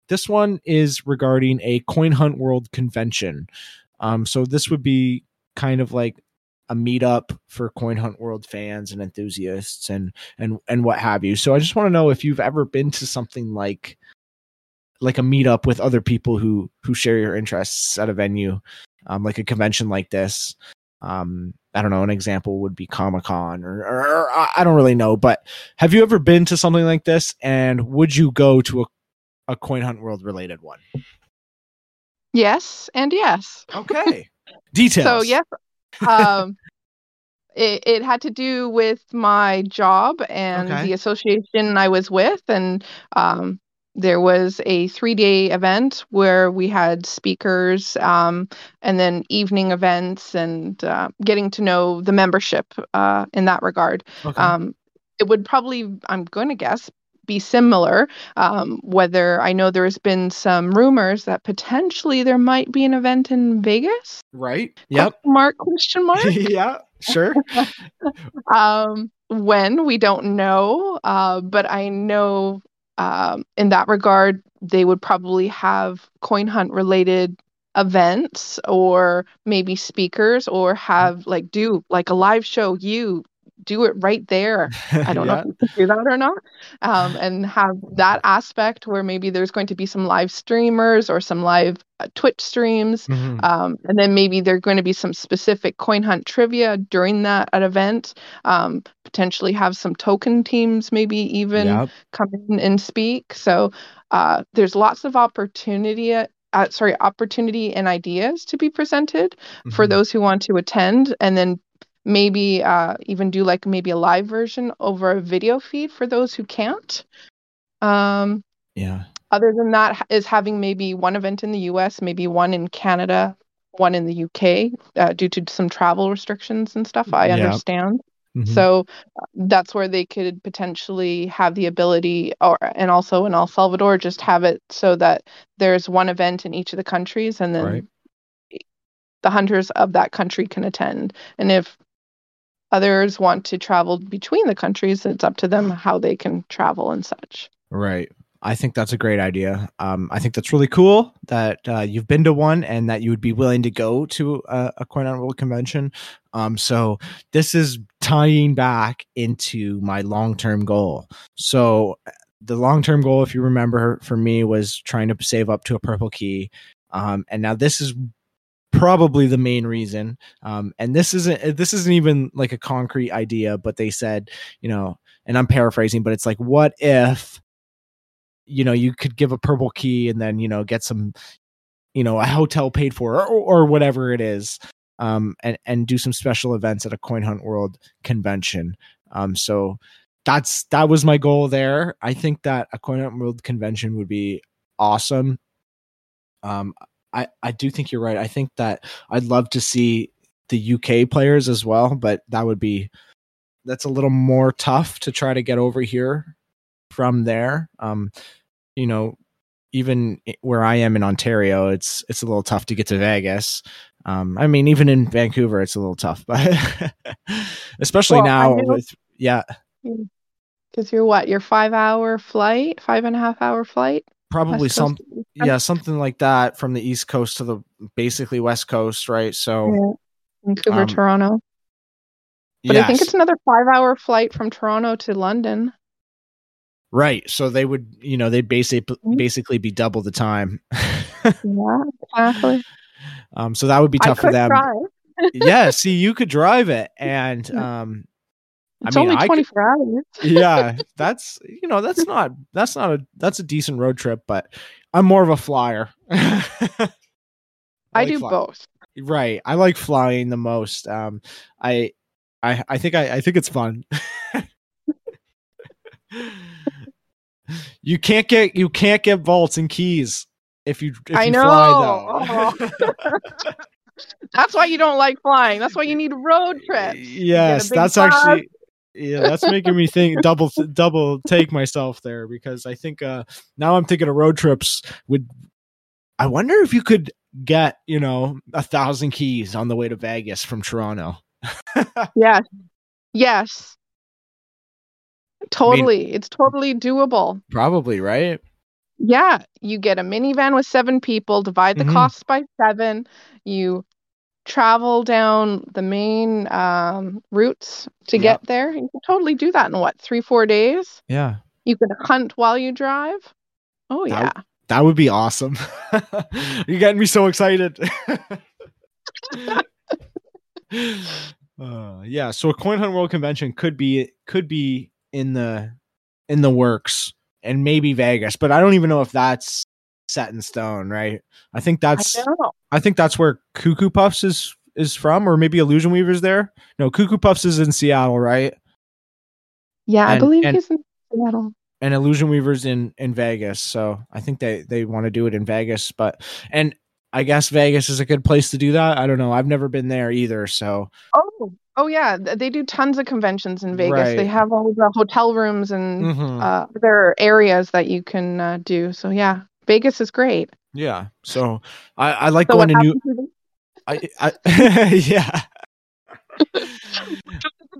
this one is regarding a coin hunt world convention. Um so this would be kind of like a meetup for Coin Hunt World fans and enthusiasts and and and what have you. So I just want to know if you've ever been to something like like a meetup with other people who who share your interests at a venue, um, like a convention like this. Um, I don't know. An example would be Comic Con, or, or, or, I don't really know. But have you ever been to something like this? And would you go to a, a Coin Hunt World related one? Yes, and yes. Okay. Details. So yes, um, it, it had to do with my job and okay. the association I was with, and um, there was a three day event where we had speakers um, and then evening events and uh, getting to know the membership uh, in that regard. Okay. Um, it would probably, I'm going to guess, be similar. Um, whether I know there's been some rumors that potentially there might be an event in Vegas. Right. Yep. Mark question mark. yeah. Sure. um, when we don't know, uh, but I know um, in that regard, they would probably have coin hunt related events or maybe speakers or have like do like a live show you do it right there. I don't yeah. know if you can do that or not. Um, and have that aspect where maybe there's going to be some live streamers or some live uh, Twitch streams. Mm-hmm. Um, and then maybe there's going to be some specific coin hunt trivia during that at event. Um, potentially have some token teams maybe even yep. come in and speak. So uh, there's lots of opportunity at, uh, sorry, opportunity and ideas to be presented mm-hmm. for those who want to attend, and then maybe uh, even do like maybe a live version over a video feed for those who can't. Um, yeah. Other than that, is having maybe one event in the U.S., maybe one in Canada, one in the U.K. Uh, due to some travel restrictions and stuff. I yeah. understand. Mm-hmm. So uh, that's where they could potentially have the ability, or and also in El Salvador, just have it so that there's one event in each of the countries, and then right. the hunters of that country can attend. And if Others want to travel between the countries. It's up to them how they can travel and such. Right. I think that's a great idea. Um, I think that's really cool that uh, you've been to one and that you would be willing to go to a, a Coin Hunt World Convention. Um, so this is tying back into my long term goal. So the long term goal, if you remember, for me was trying to save up to a purple key. Um, and now this is probably the main reason. Um, and this isn't this isn't even like a concrete idea, but they said, you know, and I'm paraphrasing, but it's like, what if, you know, you could give a purple key and then you know get some, you know, a hotel paid for or, or whatever it is, um, and and do some special events at a Coin Hunt World convention. Um, so that's that was my goal there. I think that a Coin Hunt World convention would be awesome. Um, I, I do think you're right. I think that I'd love to see the UK players as well, but that would be that's a little more tough to try to get over here from there. Um, you know, even where I am in Ontario, it's it's a little tough to get to Vegas. Um, I mean, even in Vancouver, it's a little tough, but especially well, now with yeah. Because you're what? Your five hour flight, five and a half hour flight probably some yeah something like that from the east coast to the basically west coast right? So yeah. vancouver um, toronto. But yes. i think it's another five hour flight from toronto to london. Right so they would you know they'd basically mm-hmm. basically be double the time. Yeah exactly. Um so that would be tough for them. yeah see you could drive it and um it's I mean, only 24 could, hours. yeah, that's you know that's not that's not a that's a decent road trip, but I'm more of a flyer. I, I like do fly. both. Right, I like flying the most. Um, I I I think I I think it's fun. you can't get you can't get vaults and keys if you if I you know. fly though. That's why you don't like flying. That's why you need road trips. Yes, that's actually yeah that's making me think double double take myself there because i think uh now i'm thinking of road trips would i wonder if you could get you know a thousand keys on the way to vegas from toronto. Yes. Yes. Totally I mean, it's totally doable. Probably right? Yeah. You get a minivan with seven people divide the mm-hmm. costs by seven you travel down the main um, routes to get there, you can totally do that in what three, four days. Yeah. You can hunt while you drive. Oh that, yeah. That would be awesome. You're getting me so excited. uh, yeah, so a coin hunt world convention could be could be in the in the works and maybe Vegas, but I don't even know if that's set in stone, right? I think that's I, I think that's where Cuckoo Puffs is is from, or maybe Illusion Weavers there. No, Cuckoo Puffs is in Seattle, right? Yeah, and, I believe and, he's in Seattle. And Illusion Weavers in in Vegas, so I think they they want to do it in Vegas, but and I guess Vegas is a good place to do that. I don't know. I've never been there either, so. Oh, oh yeah, they do tons of conventions in Vegas. Right. They have all the hotel rooms and mm-hmm. uh, there areas that you can uh, do. So yeah, Vegas is great. Yeah. So I, I like so going to New. I, I yeah.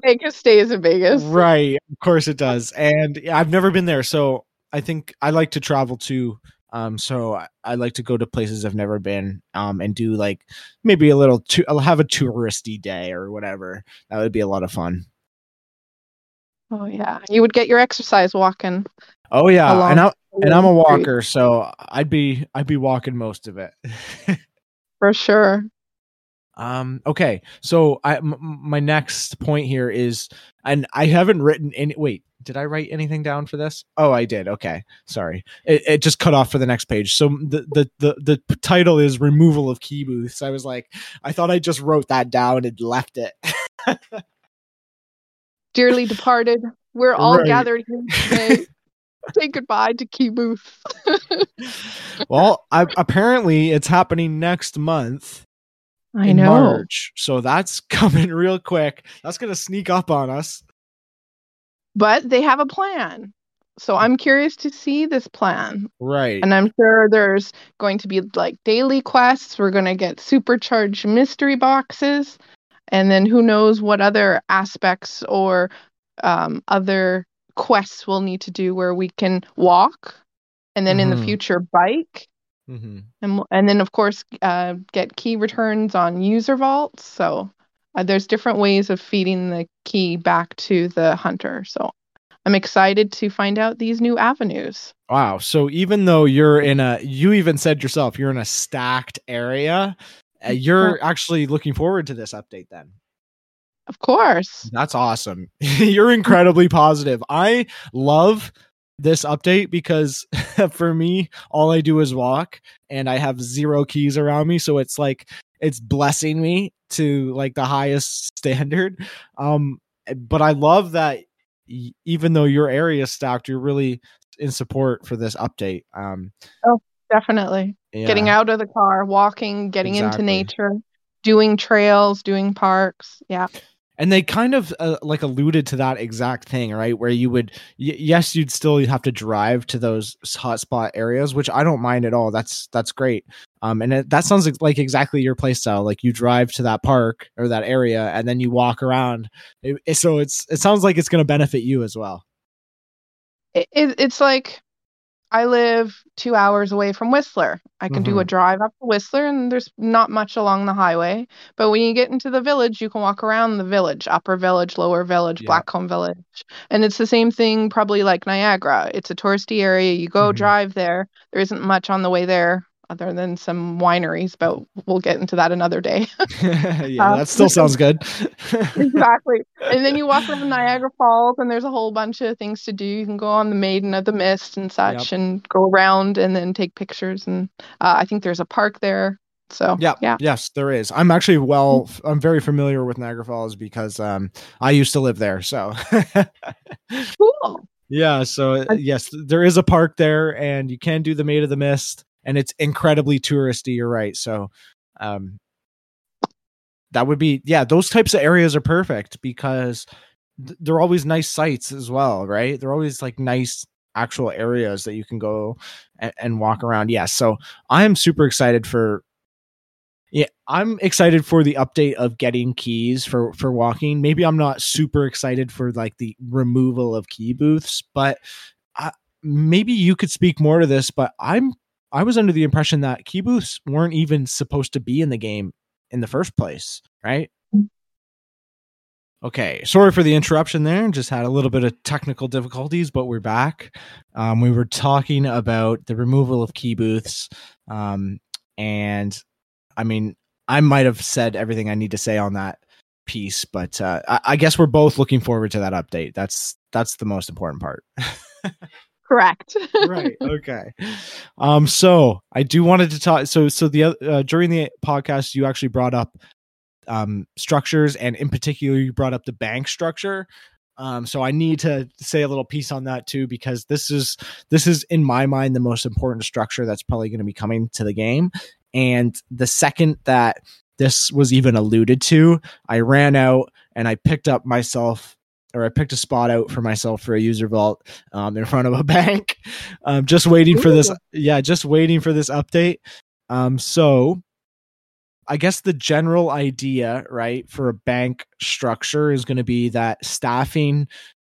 Vegas stays in Vegas. Right. Of course it does. And I've never been there, so I think I like to travel to um, so I, I, like to go to places I've never been, um, and do like maybe a little. To, I'll have a touristy day or whatever. That would be a lot of fun. Oh yeah, you would get your exercise walking. Oh yeah, and I and I'm a walker, so I'd be I'd be walking most of it. For sure. Um. Okay. So I m- my next point here is, and I haven't written any. Wait, did I write anything down for this? Oh, I did. Okay, sorry. It, it just cut off for the next page. So the, the the the title is removal of key booths. I was like, I thought I just wrote that down and left it. Dearly departed, we're all right. gathered here today. Say goodbye to key booth. well, I, apparently it's happening next month. I know. March, so that's coming real quick. That's gonna sneak up on us but they have a plan. So I'm curious to see this plan. Right. And I'm sure there's going to be like daily quests. We're going to get supercharged mystery boxes. And then who knows what other aspects or um, other quests we'll need to do where we can walk and then mm-hmm. in the mm-hmm. future bike. Mm-hmm. And, and then, of course, uh, get key returns on user vaults. So uh, there's different ways of feeding the key back to the hunter. So I'm excited to find out these new avenues. Wow. So even though you're in a, you even said yourself, you're in a stacked area, uh, you're actually looking forward to this update then. Of course. That's awesome. you're incredibly positive. I love this update because for me, all I do is walk and I have zero keys around me. So it's like, it's blessing me to like the highest standard. Um, but I love that even though your area is stacked, you're really in support for this update. Um, oh, definitely. Yeah. Getting out of the car, walking, getting exactly. into nature, doing trails, doing parks. Yeah and they kind of uh, like alluded to that exact thing right? Where you would y- yes you'd still have to drive to those hotspot areas which i don't mind at all. That's that's great. Um and it, that sounds like exactly your playstyle like you drive to that park or that area and then you walk around. It, it, so it's it sounds like it's going to benefit you as well. It, it's like I live two hours away from Whistler. I can mm-hmm. do a mm-hmm. drive up to Whistler, and there's not much along the highway. But when you get into the village, you can walk around the village, Upper Village, Lower Village, yeah. Blackcomb Village, and it's the same thing, probably like Niagara. It's a touristy area. You go mm-hmm. drive there. There isn't much on the way there other than some wineries, but we'll get into that another day. yeah, um, that still sounds good. exactly. And then you walk around Niagara Falls, and there's a whole bunch of things to do. You can go on the Maiden of the Mist and such, yep. and go around and then take pictures. And uh, I think there's a park there. So yeah, yeah, yes, there is. I'm actually well, I'm very familiar with Niagara Falls because um, I used to live there. So cool. Yeah, so yes, there is a park there, and you can do the Maid of the Mist and it's incredibly touristy. You're right. So, um, that would be yeah. Those types of areas are perfect because th- they're always nice sites as well, right? They're always like nice actual areas that you can go and, and walk around. Yeah. So I am super excited for yeah, I'm excited for the update of getting keys for for walking. Maybe I'm not super excited for like the removal of key booths, but I, maybe you could speak more to this. But I'm I was under the impression that key booths weren't even supposed to be in the game in the first place, right? Okay, sorry for the interruption there. Just had a little bit of technical difficulties, but we're back. Um, we were talking about the removal of key booths, um, and I mean, I might have said everything I need to say on that piece, but uh, I, I guess we're both looking forward to that update. That's that's the most important part. Correct. right. Okay. Um. So I do wanted to talk. So so the uh, during the podcast, you actually brought up um, structures, and in particular, you brought up the bank structure. Um, so I need to say a little piece on that too, because this is this is in my mind the most important structure that's probably going to be coming to the game. And the second that this was even alluded to, I ran out and I picked up myself or I picked a spot out for myself for a user vault um, in front of a bank, um, just waiting for this. Yeah, just waiting for this update. Um, so I guess the general idea, right, for a bank structure is going to be that staffing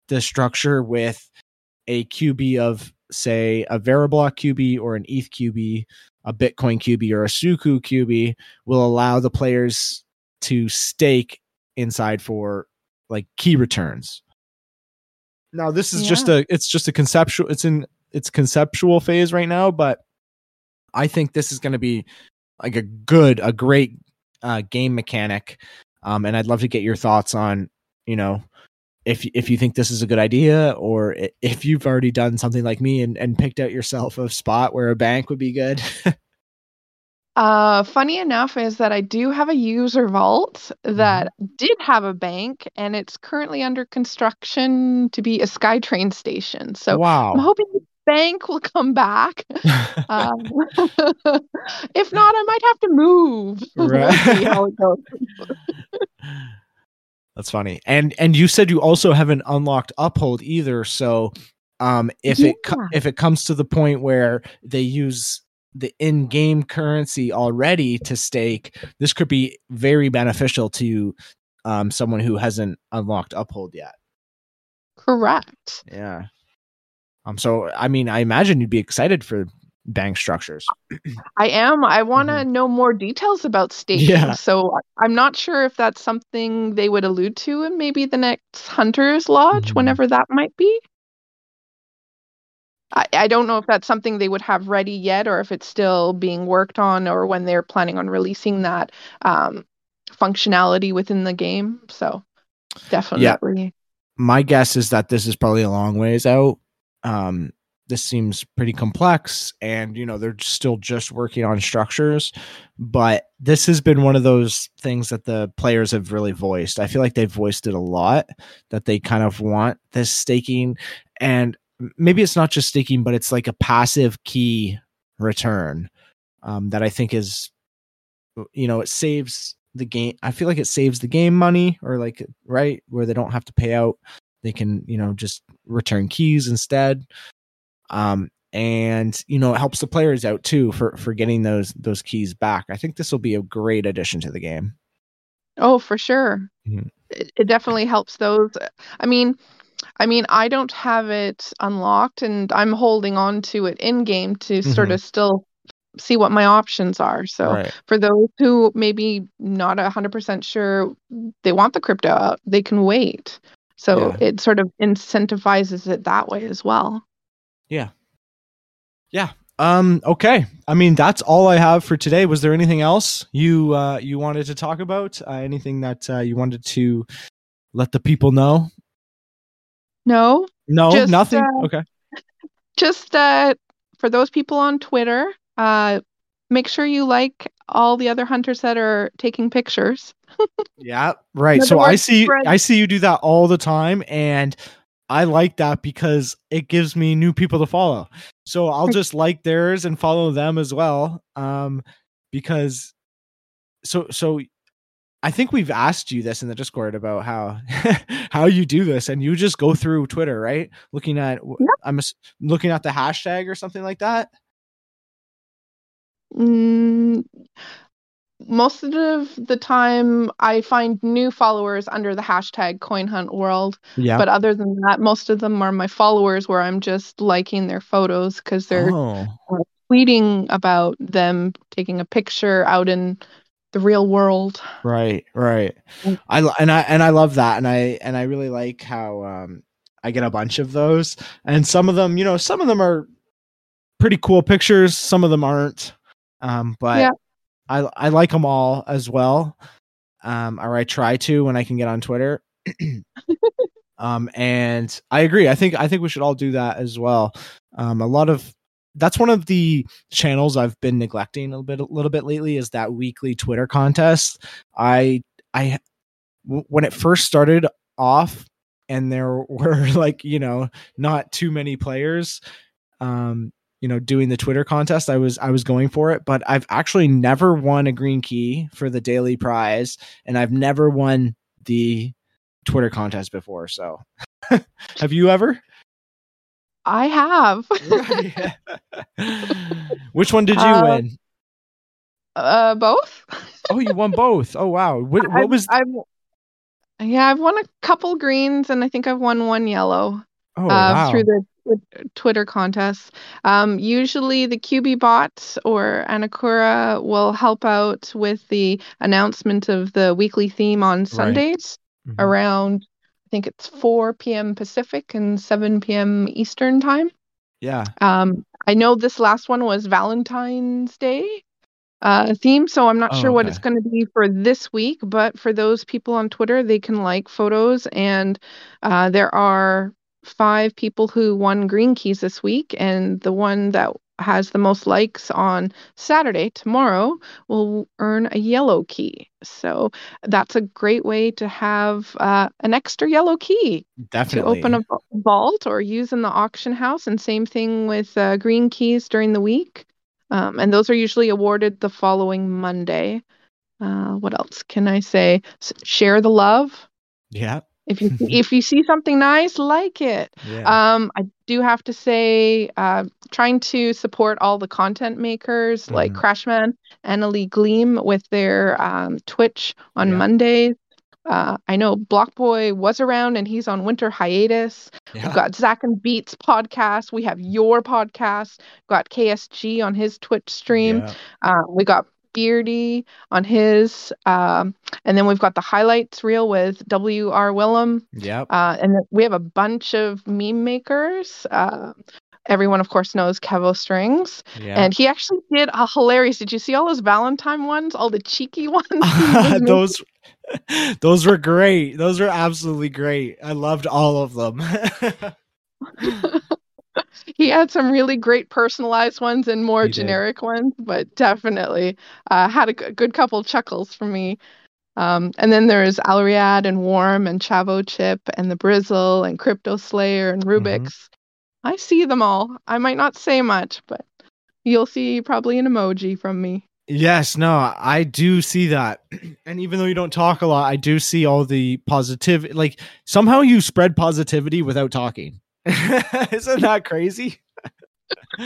the structure with a QB of, say, a Veriblock QB or an ETH QB, a Bitcoin QB or a Suku QB will allow the players to stake inside for like key returns. Now this is yeah. just a it's just a conceptual it's in its conceptual phase right now, but I think this is going to be like a good, a great uh, game mechanic. Um, and I'd love to get your thoughts on, you know, if if you think this is a good idea, or if you've already done something like me and, and picked out yourself a spot where a bank would be good. uh, funny enough is that I do have a user vault that mm-hmm. did have a bank, and it's currently under construction to be a SkyTrain station. So wow. I'm hoping the bank will come back. um, if not, I might have to move. Right. That's funny. And and you said you also haven't unlocked Uphold either. So um, if yeah. it if it comes to the point where they use the in-game currency already to stake, this could be very beneficial to um, someone who hasn't unlocked Uphold yet. Correct. Yeah. Um, so I mean, I imagine you'd be excited for bank structures. I am. I want to mm-hmm. know more details about staking. Yeah. So I'm not sure if that's something they would allude to in maybe the next Hunters Lodge, mm-hmm. whenever that might be. I, I don't know if that's something they would have ready yet or if it's still being worked on or when they're planning on releasing that um, functionality within the game. So definitely. Yeah. My guess is that this is probably a long ways out um, this seems pretty complex and you know they're still just working on structures but this has been one of those things that the players have really voiced i feel like they've voiced it a lot that they kind of want this staking and maybe it's not just staking but it's like a passive key return um, that i think is you know it saves the game i feel like it saves the game money or like right where they don't have to pay out they can, you know, just return keys instead. Um, and you know, it helps the players out too for for getting those those keys back. I think this will be a great addition to the game. Oh, for sure. Mm-hmm. It, it definitely helps those. I mean, I mean, I don't have it unlocked, and I'm holding on to it in game to mm-hmm. sort of still see what my options are. So right. for those who maybe not a hundred percent sure they want the crypto out, they can wait. So yeah. it sort of incentivizes it that way as well. Yeah. Yeah. Um okay. I mean that's all I have for today. Was there anything else you uh you wanted to talk about? Uh, anything that uh, you wanted to let the people know? No. No, just, nothing. Uh, okay. Just uh for those people on Twitter, uh make sure you like all the other hunters that are taking pictures. yeah, right. so I see I see you do that all the time and I like that because it gives me new people to follow. So I'll just like theirs and follow them as well. Um because so so I think we've asked you this in the Discord about how how you do this, and you just go through Twitter, right? Looking at. I'm looking at the hashtag or something like that. Mm, most of the time I find new followers under the hashtag coin hunt world. Yeah. But other than that, most of them are my followers where I'm just liking their photos because they're oh. tweeting about them taking a picture out in the real world. Right, right. Mm. I and I and I love that, and I and I really like how um, I get a bunch of those, and some of them, you know, some of them are pretty cool pictures, some of them aren't, um, but Yeah. I I like them all as well, um, or I try to when I can get on Twitter. um, and I agree. I think I think we should all do that as well. Um, a lot of that's one of the channels I've been neglecting a little bit a little bit lately is that weekly Twitter contest. I I w- when it first started off and there were like, you know, not too many players um you know doing the Twitter contest, I was I was going for it, but I've actually never won a green key for the daily prize and I've never won the Twitter contest before, so have you ever? I have. Which one did you Uh, win? uh, both. Oh, you won both. Oh wow. What, what I've- was I've, yeah, I've won a couple greens, and I think I've won one yellow. Oh uh, wow. through the Twitter contests. Um, usually, the QB bot or Anakura will help out with the announcement of the weekly theme on Sundays Mhm. around, I think it's 4 p.m. Pacific and 7 p.m. Eastern time. Yeah. Um, I know this last one was Valentine's Day uh, theme, so I'm not Oh, sure what it's going to be for this week. But for those people on Twitter, they can like photos, and uh, there are five people who won green keys this week, and the one that has the most likes on Saturday tomorrow will earn a yellow key. So that's a great way to have uh, an extra yellow key Definitely. to open a vault or use in the auction house. And same thing with uh, green keys during the week. Um, and those are usually awarded the following Monday. Uh, what else can I say? S- share the love. Yeah. If you if you see something nice, like it. Yeah. Um, I do have to say, uh, trying to support all the content makers like Mhm. Crashman and Ali Gleam with their um, Twitch on Yeah. Mondays. Uh, I know Blockboy was around and he's on winter hiatus. yeah. We've got Zach and Beats podcast. We have your podcast. Got KSG on his Twitch stream. Yeah. Uh, we got Beardy on his, um, and then we've got the highlights reel with W.R. Willem. Yep. Uh, and we have a bunch of meme makers. Uh, everyone, of course, knows Kevo Strings. Yeah. And he actually did a hilarious. Did you see all those Valentine ones? All the cheeky ones? he was making? those those were great. Those were absolutely great. I loved all of them. He had some really great personalized ones and more He did. generic ones, but definitely uh, had a good couple chuckles for me. Um, and then there's Alriad and Warm and Chavo Chip and the Brizzle and Crypto Slayer and Rubik's. I see them all. I might not say much, but you'll see probably an emoji from me. yes, no, I do see that. And even though you don't talk a lot, I do see all the positive like somehow you spread positivity without talking. Isn't that crazy?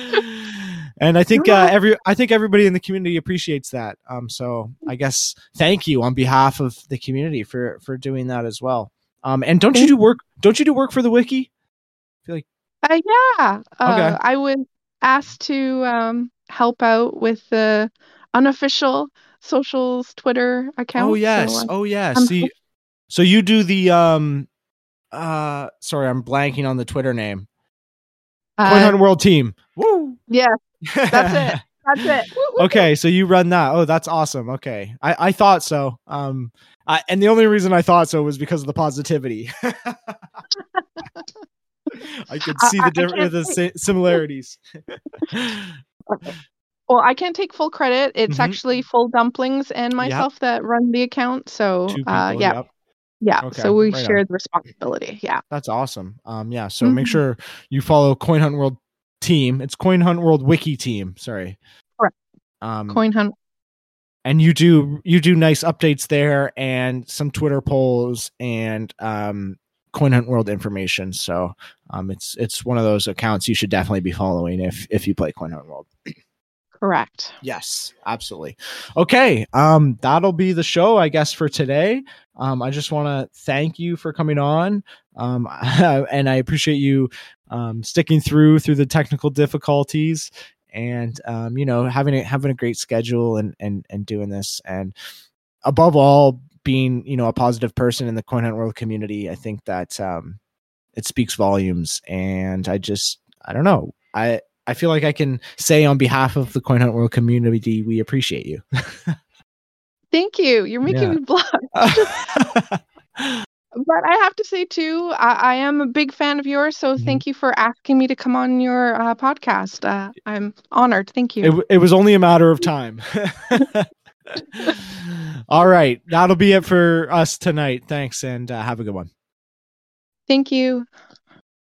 and I think uh, every I think everybody in the community appreciates that. Um, so I guess thank you on behalf of the community for for doing that as well. Um, and don't you do work? Don't you do work for the wiki? Like, Uh, yeah. Uh, Okay. I was asked to um, help out with the unofficial socials Twitter account. Oh yes. so, uh, oh yes. I'm So you, so you do the um uh sorry, I'm blanking on the Twitter name. Coin uh, Hunt World Team. Woo. yeah, that's it. That's it. Woo, woo. okay, so you run that. Oh, that's awesome. Okay. I I thought so. Um I, and the only reason I thought so was because of the positivity. I could see the different the say- similarities. Well, I can't take full credit. It's Mhm. actually full dumplings and myself that run the account. So, people. uh, yeah, yep. Yeah. Okay, So we right on. share the responsibility. Yeah. That's awesome. Um, yeah. So make Mhm. sure you follow Coin Hunt World Team. It's Coin Hunt World Wiki Team. Sorry. Correct. Um, Coin hunt. and you do you do nice updates there and some Twitter polls and um, Coin Hunt World information. So um, it's it's one of those accounts you should definitely be following if if you play Coin Hunt World. Correct. Yes, absolutely. Okay, um, that'll be the show, I guess, for today. Um, I just want to thank you for coming on, um, and I appreciate you um, sticking through through the technical difficulties. and um, you know having a, having a great schedule and and and doing this and above all being you know a positive person in the coin hunt world community i think that um it speaks volumes and i just i don't know i i feel like i can say on behalf of the coin hunt world community we appreciate you thank you you're making yeah. me blush but I have to say too, I, I, am a big fan of yours. So mm-hmm. thank you for asking me to come on your uh, podcast. Uh, I'm honored. Thank you. It, it, was only a matter of time. All right. That'll be it for us tonight. Thanks and uh, have a good one. Thank you.